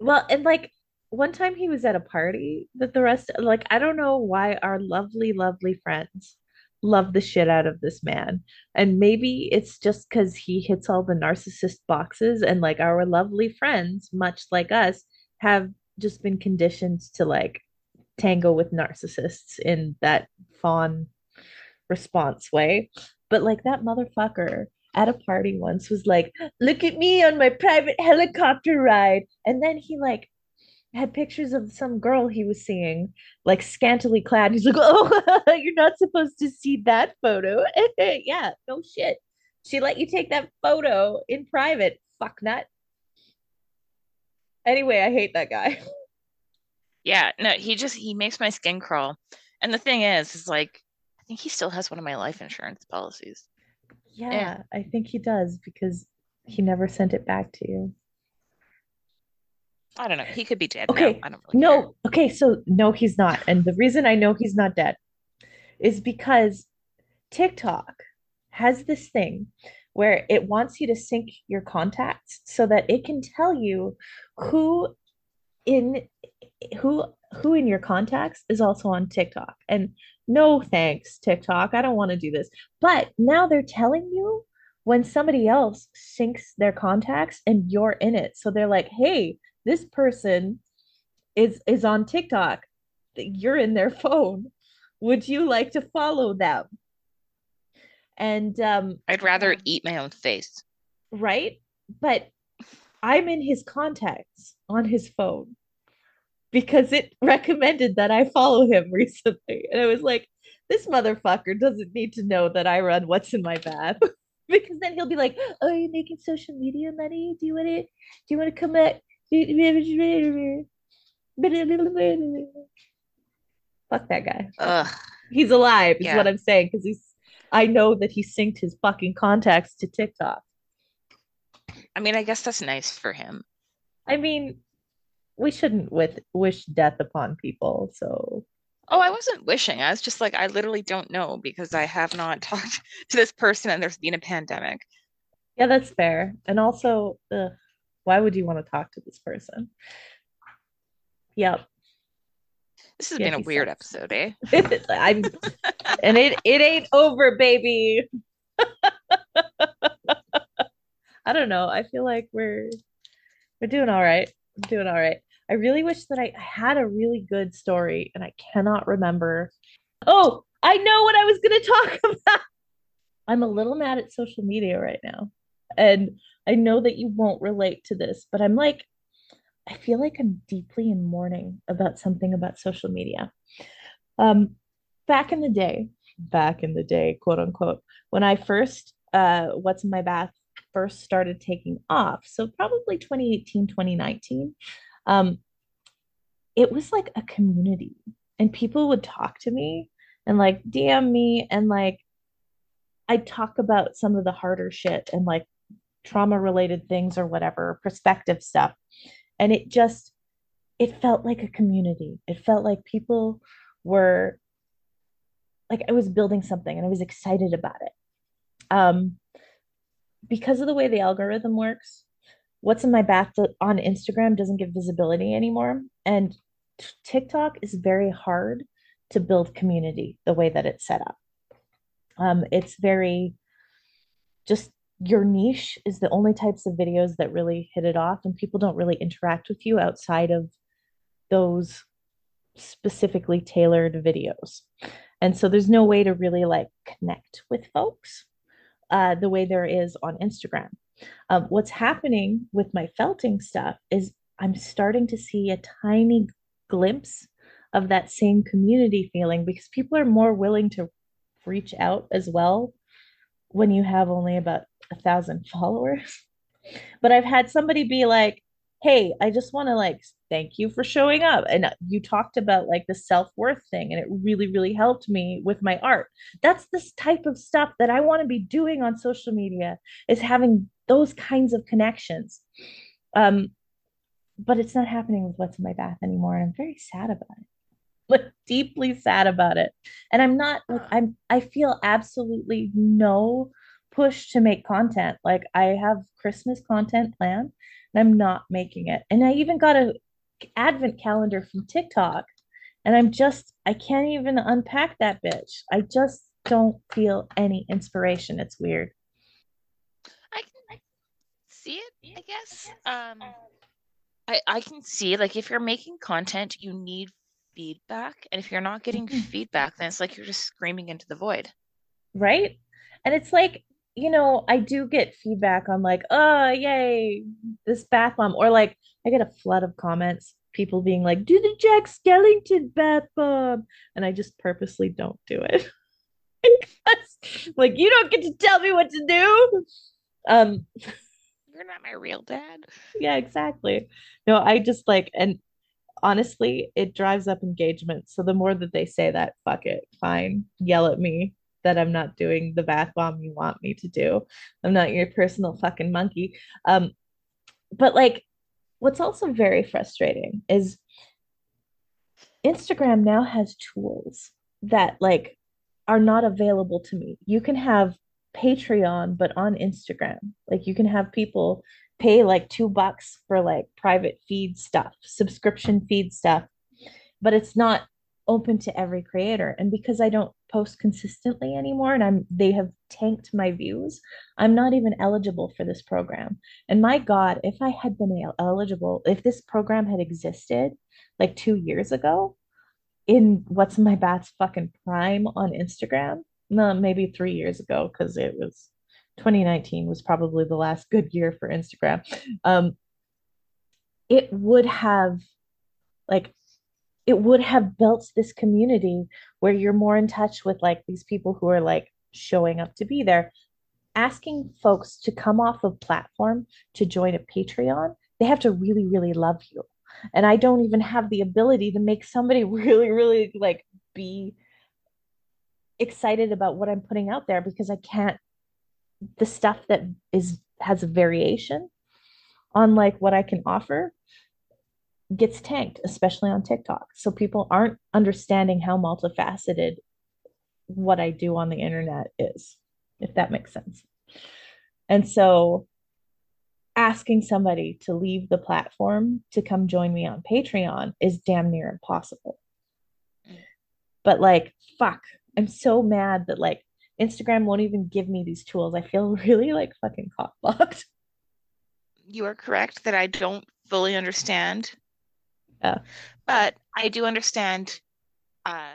Well, and like one time he was at a party that the rest like I don't know why our lovely, lovely friends love the shit out of this man. And maybe it's just because he hits all the narcissist boxes and like our lovely friends, much like us, have just been conditioned to like tango with narcissists in that fawn response way. But like that motherfucker at a party once was like, look at me on my private helicopter ride. And then he like had pictures of some girl he was seeing, like scantily clad. He's like, oh, you're not supposed to see that photo. yeah, no shit. She let you take that photo in private. Fuck nut. Anyway, I hate that guy. Yeah, no, he just he makes my skin crawl. And the thing is, is like, I think he still has one of my life insurance policies. Yeah, Yeah, I think he does because He never sent it back to you. I don't know. He could be dead now. Okay. I don't really care. No. Okay. So, no, he's not. And the reason I know he's not dead is because TikTok has this thing where it wants you to sync your contacts so that it can tell you who in who who in your contacts is also on TikTok. And no thanks, TikTok. I don't want to do this. But now they're telling you when somebody else syncs their contacts and you're in it. So they're like, "Hey, this person is is on TikTok. You're in their phone. Would you like to follow them?" And um I'd rather eat my own face. right? But I'm in his contacts on his phone because it recommended that I follow him recently. And I was like, this motherfucker doesn't need to know that I run what's in my bath. because then he'll be like, Oh, are you making social media money? Do you want to do you want to come back? Fuck that guy. Ugh. He's alive, is what I'm saying, because he's I know that he synced his fucking contacts to TikTok. I mean, I guess that's nice for him. I mean, we shouldn't with wish death upon people. So Oh, I wasn't wishing. I was just like, I literally don't know because I have not talked to this person and there's been a pandemic. yeah, that's fair. And also, ugh, why would you want to talk to this person? Yep. This has Yeah, been a weird sucks. episode, eh? I'm and it it ain't over, baby. I don't know. I feel like we're we're doing all right. I'm doing all right. I really wish that I, had a really good story and I cannot remember. Oh, I know what I was going to talk about. I'm a little mad at social media right now. And I know that you won't relate to this, but I'm like, I feel like I'm deeply in mourning about something about social media. Um, back in the day, back in the day, quote unquote, when I first, uh, What's in My Bath first started taking off, so probably 2018, 2019, um, it was like a community and people would talk to me and like DM me and like I'd talk about some of the harder shit and like trauma related things or whatever, perspective stuff. And it just, it felt like a community. It felt like people were like I was building something and I was excited about it. Um, because of the way the algorithm works, what's in my bath on Instagram doesn't get visibility anymore. And TikTok is very hard to build community the way that it's set up. Um, it's very just your niche is the only types of videos that really hit it off, and people don't really interact with you outside of those specifically tailored videos. And so there's no way to really like connect with folks uh, the way there is on Instagram. Um, what's happening with my felting stuff is I'm starting to see a tiny glimpse of that same community feeling because people are more willing to reach out as well when you have only about a thousand followers. But I've had somebody be like, hey, I just want to like thank you for showing up. And you talked about like the self worth thing, and it really, really helped me with my art. That's this type of stuff that I want to be doing on social media is having those kinds of connections. Um, but it's not happening with what's in my bath anymore. And I'm very sad about it. Like deeply sad about it. And I'm not like I'm I feel absolutely no push to make content. Like I have Christmas content planned and I'm not making it. And I even got a advent calendar from TikTok and I'm just I can't even unpack that bitch. I just don't feel any inspiration. It's weird. I can see it, I guess. Um, I, I can see like if you're making content, you need feedback. And if you're not getting feedback, then it's like you're just screaming into the void. right? And it's like, you know, I do get feedback on like, oh, yay, this bath bomb. Or like I get a flood of comments, people being like, do the Jack Skellington bath bomb. And I just purposely don't do it. like, you don't get to tell me what to do. Um, You're not my real dad. yeah, exactly. No, I just like, and honestly, it drives up engagement. So the more that they say that, fuck it, fine, yell at me. That I'm not doing the bath bomb you want me to do. I'm not your personal fucking monkey. Um, but like, what's also very frustrating is Instagram now has tools that like are not available to me. You can have Patreon, but on Instagram. Like you can have people pay like two bucks for like private feed stuff, subscription feed stuff, but it's not open to every creator. And because I don't post consistently anymore and I'm they have tanked my views, I'm not even eligible for this program. And my God, if I had been eligible, if this program had existed like two years ago, in what's my bat's fucking prime on Instagram, no, maybe three years ago, because it was 2019 was probably the last good year for Instagram. Um, it would have like it would have built this community where you're more in touch with like these people who are like showing up to be there. Asking folks to come off of platform to join a patreon they have to really really love you. And i don't even have the ability to make somebody really really like be excited about what i'm putting out there because i can't. The stuff that is has a variation on like what i can offer gets tanked, especially on TikTok. So people aren't understanding how multifaceted what I do on the internet is, if that makes sense. And so asking somebody to leave the platform to come join me on Patreon is damn near impossible. But like, fuck, I'm so mad that like Instagram won't even give me these tools. I feel really like fucking cockblocked. You are correct that I don't fully understand yeah. But I do understand uh,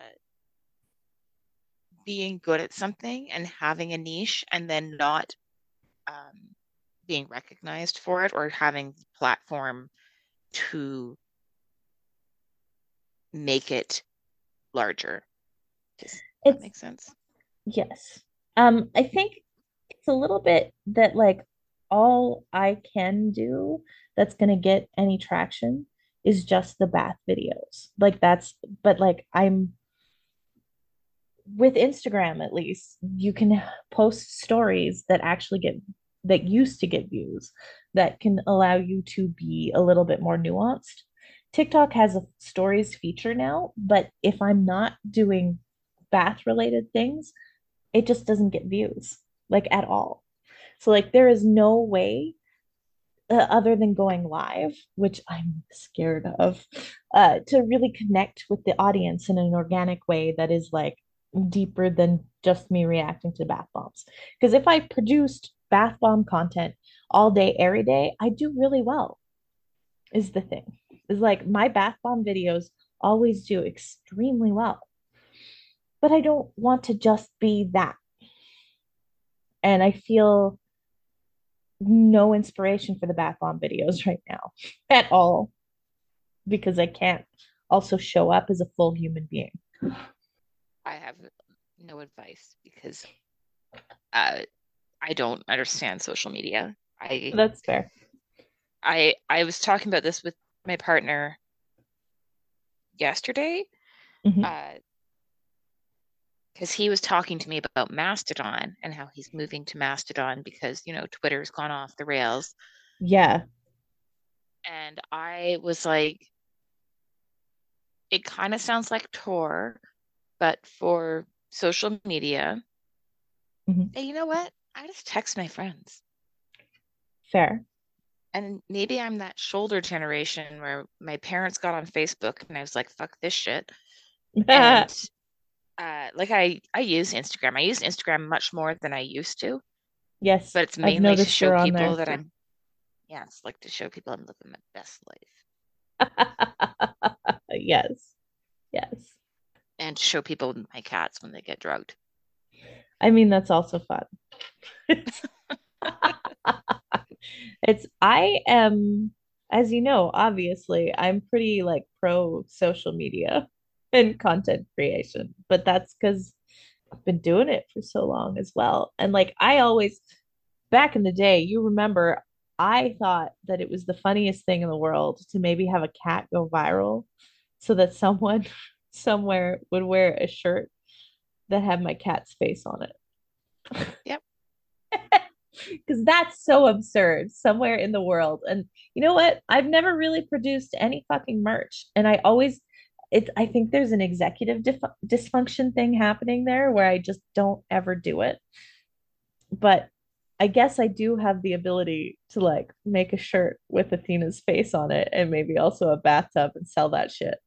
being good at something and having a niche and then not um, being recognized for it or having platform to make it larger. Does that makes sense? Yes. Um, I think it's a little bit that like all I can do that's going to get any traction is just the bath videos. Like that's, but like I'm with Instagram at least, you can post stories that actually get that used to get views that can allow you to be a little bit more nuanced. TikTok has a stories feature now, but if I'm not doing bath related things, it just doesn't get views like at all. So like there is no way uh, other than going live, which I'm scared of, uh, to really connect with the audience in an organic way that is like deeper than just me reacting to bath bombs. Because if I produced bath bomb content all day, every day, I do really well, is the thing. Is like my bath bomb videos always do extremely well. But I don't want to just be that. And I feel no inspiration for the bath bomb videos right now at all because I can't also show up as a full human being. I have no advice because uh, I don't understand social media. I That's fair. I I was talking about this with my partner yesterday. Mm-hmm. Uh, because he was talking to me about Mastodon and how he's moving to Mastodon because, you know, Twitter's gone off the rails. Yeah. And I was like, it kind of sounds like Tor, but for social media. Mm-hmm. And you know what? I just text my friends. Fair. And maybe I'm that shoulder generation where my parents got on Facebook and I was like, fuck this shit. and uh, like I I use Instagram. I use Instagram much more than I used to. Yes, but it's mainly to show people that I'm. Yeah, it's like to show people I'm living my best life. yes, yes, and to show people my cats when they get drugged. I mean, that's also fun. it's I am, as you know, obviously, I'm pretty like pro social media and content creation. But that's because I've been doing it for so long as well. And like I always back in the day, you remember I thought that it was the funniest thing in the world to maybe have a cat go viral so that someone somewhere would wear a shirt that had my cat's face on it. Yep. Because that's so absurd somewhere in the world. And you know what? I've never really produced any fucking merch. And I always, it, I think there's an executive dif- dysfunction thing happening there where I just don't ever do it. But I guess I do have the ability to like make a shirt with Athena's face on it and maybe also a bathtub and sell that shit.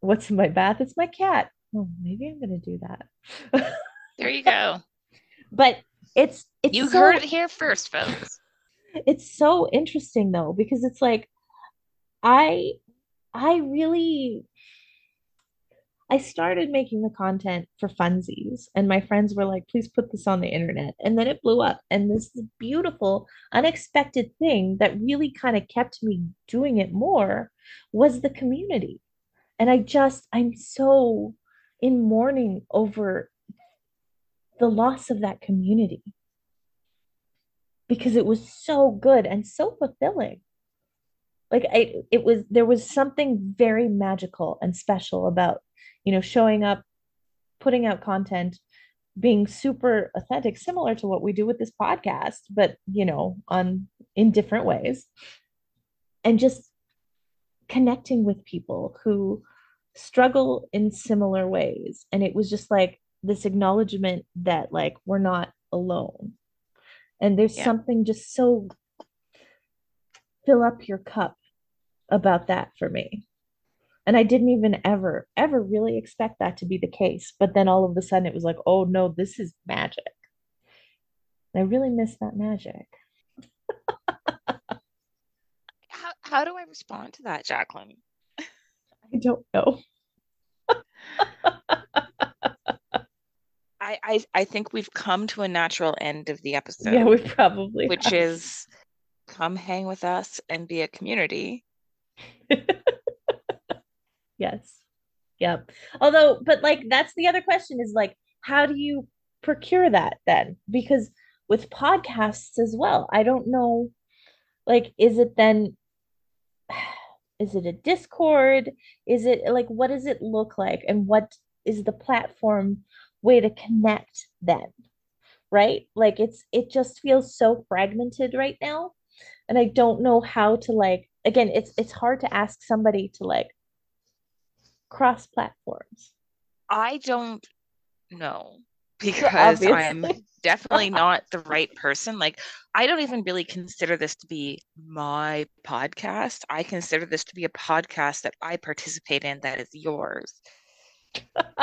What's in my bath? It's my cat. Oh, maybe I'm gonna do that. There you go. but it's it's You so, heard it here first, folks. it's so interesting though because it's like I I really I started making the content for funsies, and my friends were like, please put this on the internet. And then it blew up. And this beautiful, unexpected thing that really kind of kept me doing it more was the community. And I just, I'm so in mourning over the loss of that community because it was so good and so fulfilling. Like I, it was, there was something very magical and special about, you know, showing up putting out content, being super authentic, similar to what we do with this podcast, but you know, on in different ways. And just connecting with people who struggle in similar ways. And it was just like this acknowledgement that like we're not alone. And there's Yeah. something just so fill up your cup about that for me. And I didn't even ever, ever really expect that to be the case. But then all of a sudden it was like, oh no, this is magic. And I really miss that magic. How how do I respond to that, Jacqueline? I don't know. I I, I think we've come to a natural end of the episode, yeah, we probably which have. is come hang with us and be a community. Yes. Yep. Although, but like that's the other question is like, how do you procure that then? Because with podcasts as well, I don't know, like, is it then, is it a Discord? Is it like, what does it look like? And what is the platform way to connect then? Right? Like it's it just feels so fragmented right now. And I don't know how to like, again, it's it's hard to ask somebody to like cross platforms. I don't know because I'm definitely not the right person. Like, I don't even really consider this to be my podcast. I consider this to be a podcast that I participate in that is yours.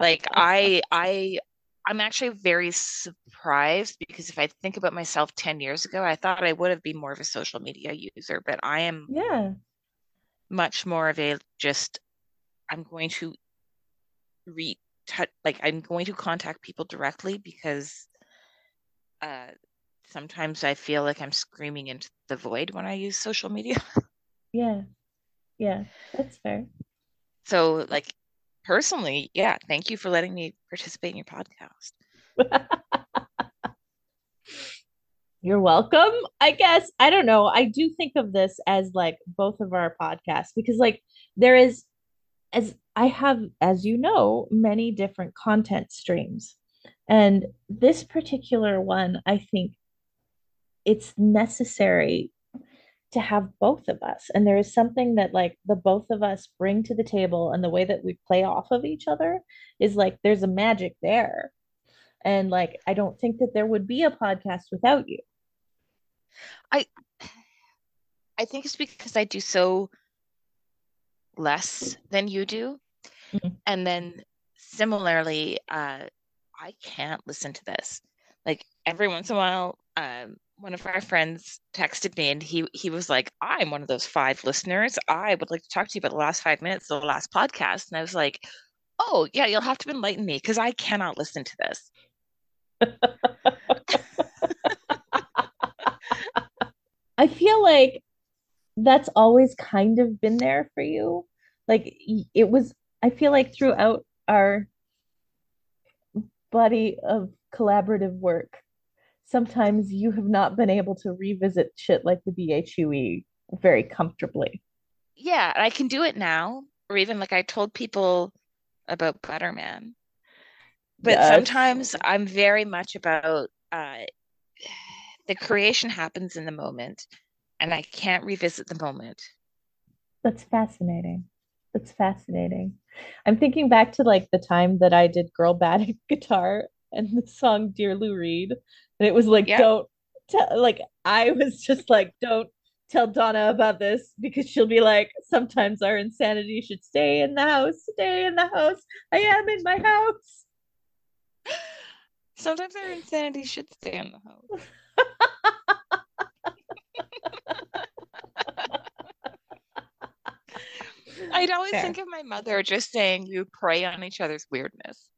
Like, I, I, I'm actually very surprised because if I think about myself 10 years ago, I thought I would have been more of a social media user, but I am Yeah. much more of a just, I'm going to re like I'm going to contact people directly because uh sometimes I feel like I'm screaming into the void when I use social media. Yeah. Yeah. That's fair. So like personally, yeah, thank you for letting me participate in your podcast. You're welcome. I guess I don't know. I do think of this as like both of our podcasts because like there is as I have as you know many different content streams. And this particular one, I think it's necessary to have both of us. And there is something that like the both of us bring to the table and the way that we play off of each other is like there's a magic there. And like I don't think that there would be a podcast without you. I I think it's because I do so less than you do. Mhm. And then similarly, uh, I can't listen to this. Like every once in a while, um, one of our friends texted me and he he was like, I'm one of those five listeners. I would like to talk to you about the last five minutes of the last podcast. And I was like, Oh yeah, you'll have to enlighten me because I cannot listen to this. I feel like that's always kind of been there for you. Like it was, I feel like throughout our body of collaborative work, sometimes you have not been able to revisit shit like the BHUE very comfortably. Yeah, I can do it now. Or even like I told people about Butterman. But Yes. sometimes I'm very much about uh, the creation happens in the moment, and I can't revisit the moment. That's fascinating. That's fascinating. I'm thinking back to like the time that I did Girl Bad at Guitar and the song Dear Lou Reed. And it was like, Yeah. don't tell, like, I was just like, don't tell Donna about this because she'll be like, sometimes our insanity should stay in the house, stay in the house. I am in my house. Sometimes our insanity should stay in the house. I'd always Fair. think of my mother just saying you prey on each other's weirdness.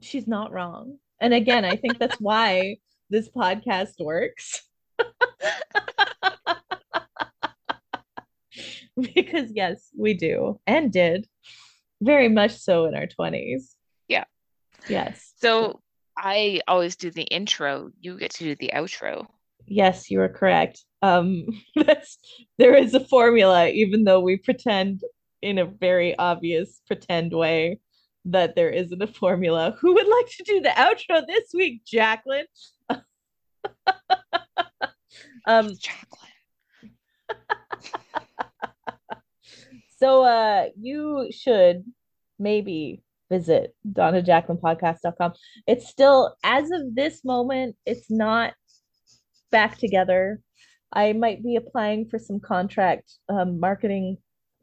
She's not wrong. And again, I think that's why this podcast works. because yes, we do and did very much so in our 20s. Yeah. Yes. So I always do the intro. You get to do the outro. Yes, you are correct. Um that's there is a formula even though we pretend in a very obvious pretend way that there isn't a formula. Who would like to do the outro this week, Jacqueline? um Chocolate. So uh you should maybe visit donnajacquelinepodcast.com. It's still as of this moment, it's not back together. I might be applying for some contract um, marketing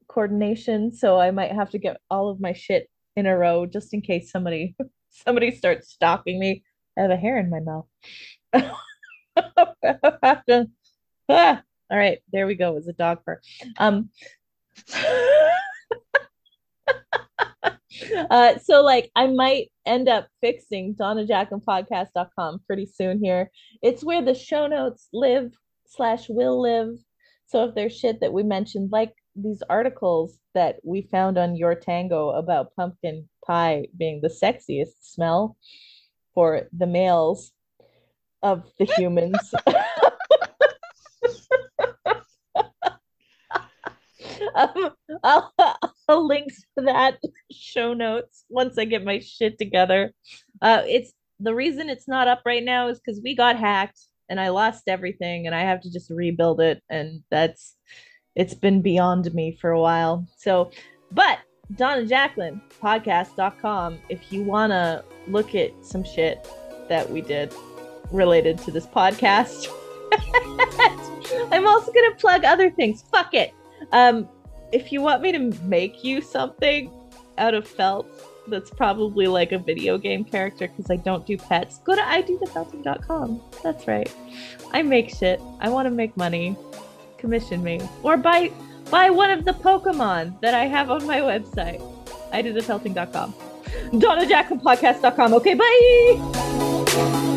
coordination, so I might have to get all of my shit in a row just in case somebody somebody starts stalking me. I have a hair in my mouth. Ah, all right, there we go. It was a dog fur. Um uh, so like I might end up fixing donnajacquelinepodcast.com pretty soon here. It's where the show notes live slash will live. So if there's shit that we mentioned, like these articles that we found on Your Tango about pumpkin pie being the sexiest smell for the males of the humans. um, I'll, I'll link to that show notes once I get my shit together. Uh, it's the reason it's not up right now is because we got hacked and I lost everything and I have to just rebuild it. And that's it's been beyond me for a while. So, but Donna Jacqueline podcast.com if you want to look at some shit that we did related to this podcast. I'm also going to plug other things. Fuck it. Um, if you want me to make you something out of felt that's probably like a video game character because I don't do pets, go to idothefelting.com. That's right. I make shit. I want to make money. Commission me. Or buy buy one of the Pokemon that I have on my website. idothefelting.com. DonnaJacquelinePodcast.com. Okay, bye.